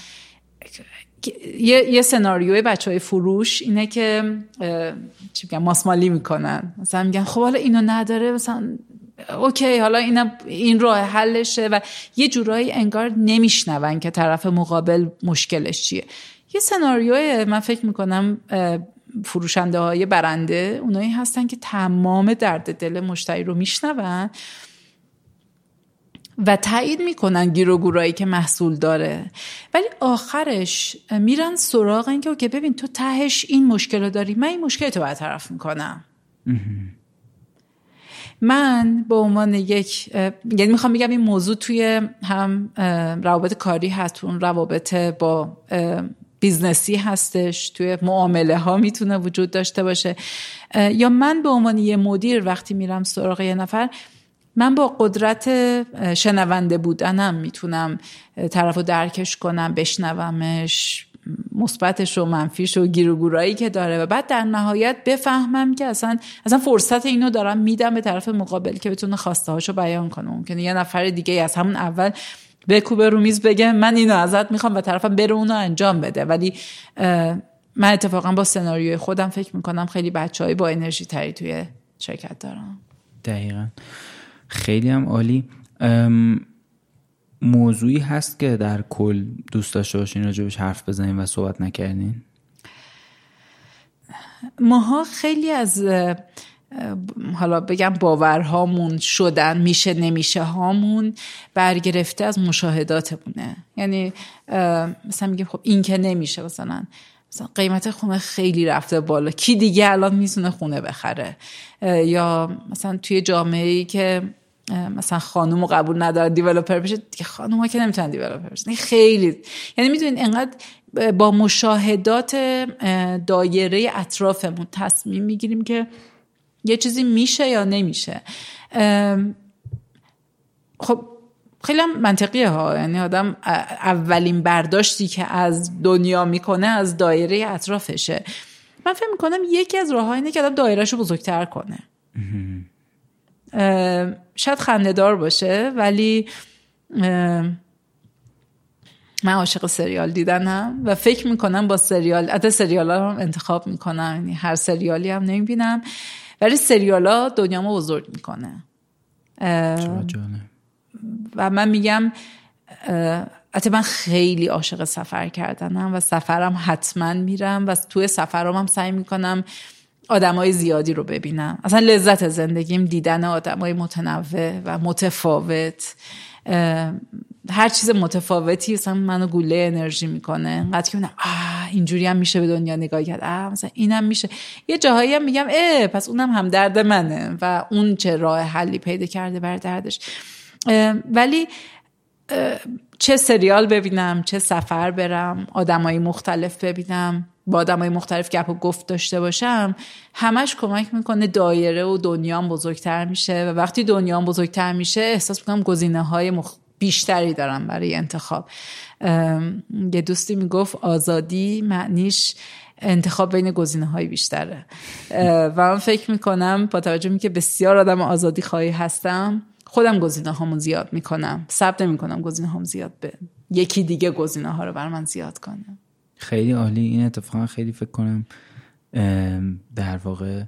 یه, یه سناریوی بچه های فروش اینه که چی میگن ماسمالی می‌کنن. مثلا میگن خب حالا اینو نداره مثلا اوکی حالا اینم این راه حلشه و یه جورایی انگار نمیشنون که طرف مقابل مشکلش چیه. یه سناریوی من فکر می‌کنم فروشنده های برنده اونایی هستن که تمام درد دل مشتری رو میشنون و تایید می‌کنن گیر و گورایی که محصول داره. ولی آخرش میرن سراغ این که ببین تو تهش این مشکل رو داری من این مشکل تو برطرف می‌کنم. من به عنوان یک یعنی می‌خوام بگم این موضوع توی هم روابط کاری هست اون روابط با business ی هستش توی معامله ها می‌تونه وجود داشته باشه. یا من به عنوان یه مدیر وقتی میرم سراغ یه نفر من با قدرت شنونده بودنم می‌تونم طرف رو درکش کنم بشنومش مثبتش و منفیش و گیر که داره و بعد در نهایت بفهمم که اصلا اصلا فرصت اینو دارم میدم به طرف مقابل که بتونه خواسته هاشو بیان کنه. ممکنه یه نفر دیگه از همون اول بکوبه رو میز بگه من اینو ازت می‌خوام و طرفم بره اونو انجام بده. ولی من اتفاقا با سناریوی خودم فکر می‌کنم خیلی بچه با انرژی تری توی شرکت دارم دقیقا. خیلی هم عالی. موضوعی هست که در کل دوست داشته باشین راجبش حرف بزنین و صحبت نکردین؟ ماها خیلی از حالا بگم باورهامون شدن میشه نمیشه هامون برگرفته از مشاهداتمونه. یعنی مثلا میگیم خب این که نمیشه مثلا مثلا قیمت خونه خیلی رفته بالا. کی دیگه الان می‌تونه خونه بخره؟ یا مثلا توی جامعه ای که مثلا خانم رو قبول نداره دیولپر بشه. دیگه خانم ها که نمی‌تونن دیولپر بشن خیلی یعنی می‌دونید انقدر با مشاهدات دایره اطرافمون تصمیم می‌گیریم که یه چیزی میشه یا نمیشه. خب خیلی هم منطقیه ها. یعنی آدم اولین برداشتی که از دنیا می‌کنه از دایره اطرافشه. من فکر می‌کنم یکی از راه اینه که آدم دایرهشو بزرگتر کنه. شاید خندهدار باشه ولی من عاشق سریال دیدنم و فکر می‌کنم با سریال حتی سریال ها هم انتخاب می‌کنم یعنی هر سریالی هم نمی‌بینم ولی سریال ها دنیامو بزرگ می‌کنه. و من میگم حتی من خیلی عاشق سفر کردنم و سفرم حتما میرم و توی سفرم هم سعی می‌کنم آدمای زیادی رو ببینم. اصلا لذت زندگیم دیدن آدمای متنوع و متفاوت. هر چیز متفاوتی مثلا منو گوله انرژی می‌کنه. انقدر که آه اینجوری هم میشه به دنیا نگاه کرد. مثلا اینم میشه. یه جاهایی هم میگم اه پس اونم هم درد منه. و اون چه راه حلی پیدا کرده بر دردش. ولی چه سریال ببینم چه سفر برم آدمای مختلف ببینم. با آدمای مختلف گپ و گفت داشته باشم همش کمک می‌کنه دایره و دنیام بزرگتر میشه و وقتی دنیام بزرگتر میشه احساس می‌کنم گزینه های مخ... بیشتری دارم برای انتخاب. یه دوستی می‌گفت آزادی معنیش انتخاب بین گزینه های بیشتره و من فکر می‌کنم با توجه که بسیار آدم آزادی خواهی هستم خودم گزینه هامون زیاد می‌کنم. ثبت نمی‌کنم گزینه هام زیاد به یکی دیگه گزینه ها رو بر من زیاد کنم خیلی عالی. این اتفاقا خیلی فکر کنم در واقع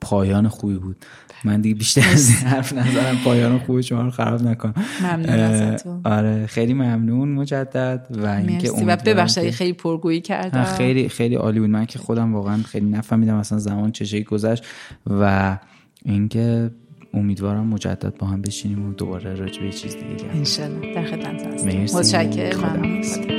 پایان خوبی بود. من دیگه بیشتر از این حرف نظرم پایان خوبی شما رو خراب نکنم ممنون آره خیلی ممنون مجدد. و اینکه و ببخشید خیلی پرگویی کردم. خیلی خیلی عالی بود. من که خودم واقعا خیلی نفهمیدم اصلا زمان چه گذشت. و اینکه امیدوارم مجدد با هم بشینیم و دوباره راجع به چیز دیگه ان در خدمت هستم. متشکرم.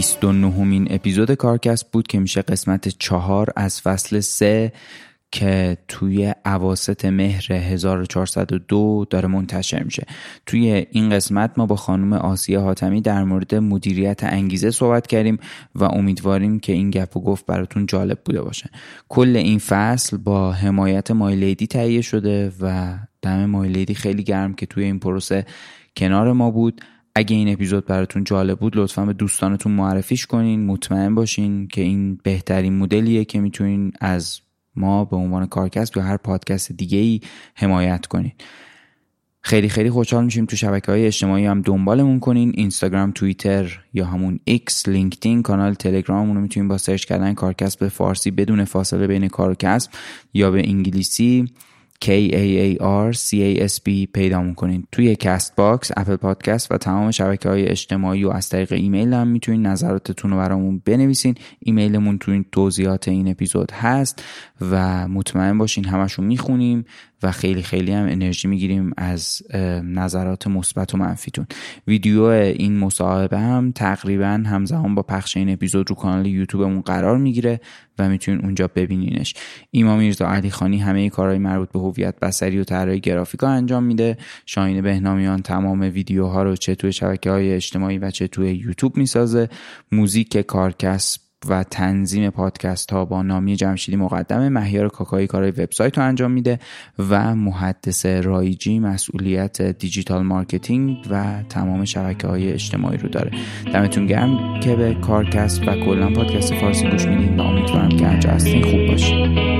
29 مین اپیزود کارکست بود که میشه قسمت چهار از فصل سه که توی عواست مهر 1402 داره منتشر میشه. توی این قسمت ما با خانم آسیه حاتمی در مورد مدیریت انگیزه صحبت کردیم و امیدواریم که این گپ و گفت براتون جالب بوده باشه. کل این فصل با حمایت مایلیدی تهیه شده و دم مایلیدی خیلی گرم که توی این پروسه کنار ما بود. اگه این اپیزود براتون جالب بود لطفا به دوستانتون معرفیش کنین. مطمئن باشین که این بهترین مدلیه که می‌تونین از ما به عنوان کارکسب یا هر پادکست دیگه ای حمایت کنین. خیلی خیلی خوشحال میشیم تو شبکه های اجتماعی هم دنبالمون کنین. اینستاگرام توییتر یا همون ایکس لینکدین کانال تلگرام رو می‌تونین با search کردن کارکسب به فارسی بدون فاصله بین کارکسب یا به انگلیسی K-A-A-R-C-A-S-B پیدا می‌کنین توی کست باکس اپل پادکست و تمام شبکه های اجتماعی و از طریق ایمیل هم می‌تونین نظراتتون رو برامون بنویسین. ایمیلمون توی توضیحات این اپیزود هست و مطمئن باشین همشون می‌خونیم. و خیلی خیلی هم انرژی می‌گیریم از نظرات مثبت و منفیتون. ویدیو این مصاحبه هم تقریبا همزمان با پخش این اپیزود رو کانال یوتیوبمون قرار می‌گیره و می‌تونین اونجا ببینینش. ایما میرزا علی خانی همه کارهای مربوط به هویت بصری و طراحی گرافیکا انجام میده. شاهین بهنامیان تمام ویدیوها رو چه توی شبکه های اجتماعی و چه توی یوتیوب می‌سازه. موزیک کارکسب و تنظیم پادکست ها با نامی جمشیدی مقدم مهیار کاکایی کارهای وبسایت رو انجام میده و محدث رایجی مسئولیت digital marketing و تمام شبکه های اجتماعی رو داره. دمتون گرم که به کارکست و کلا پادکست فارسی گوش میدین و امیدوارم که هرجا هستین خوب باشین.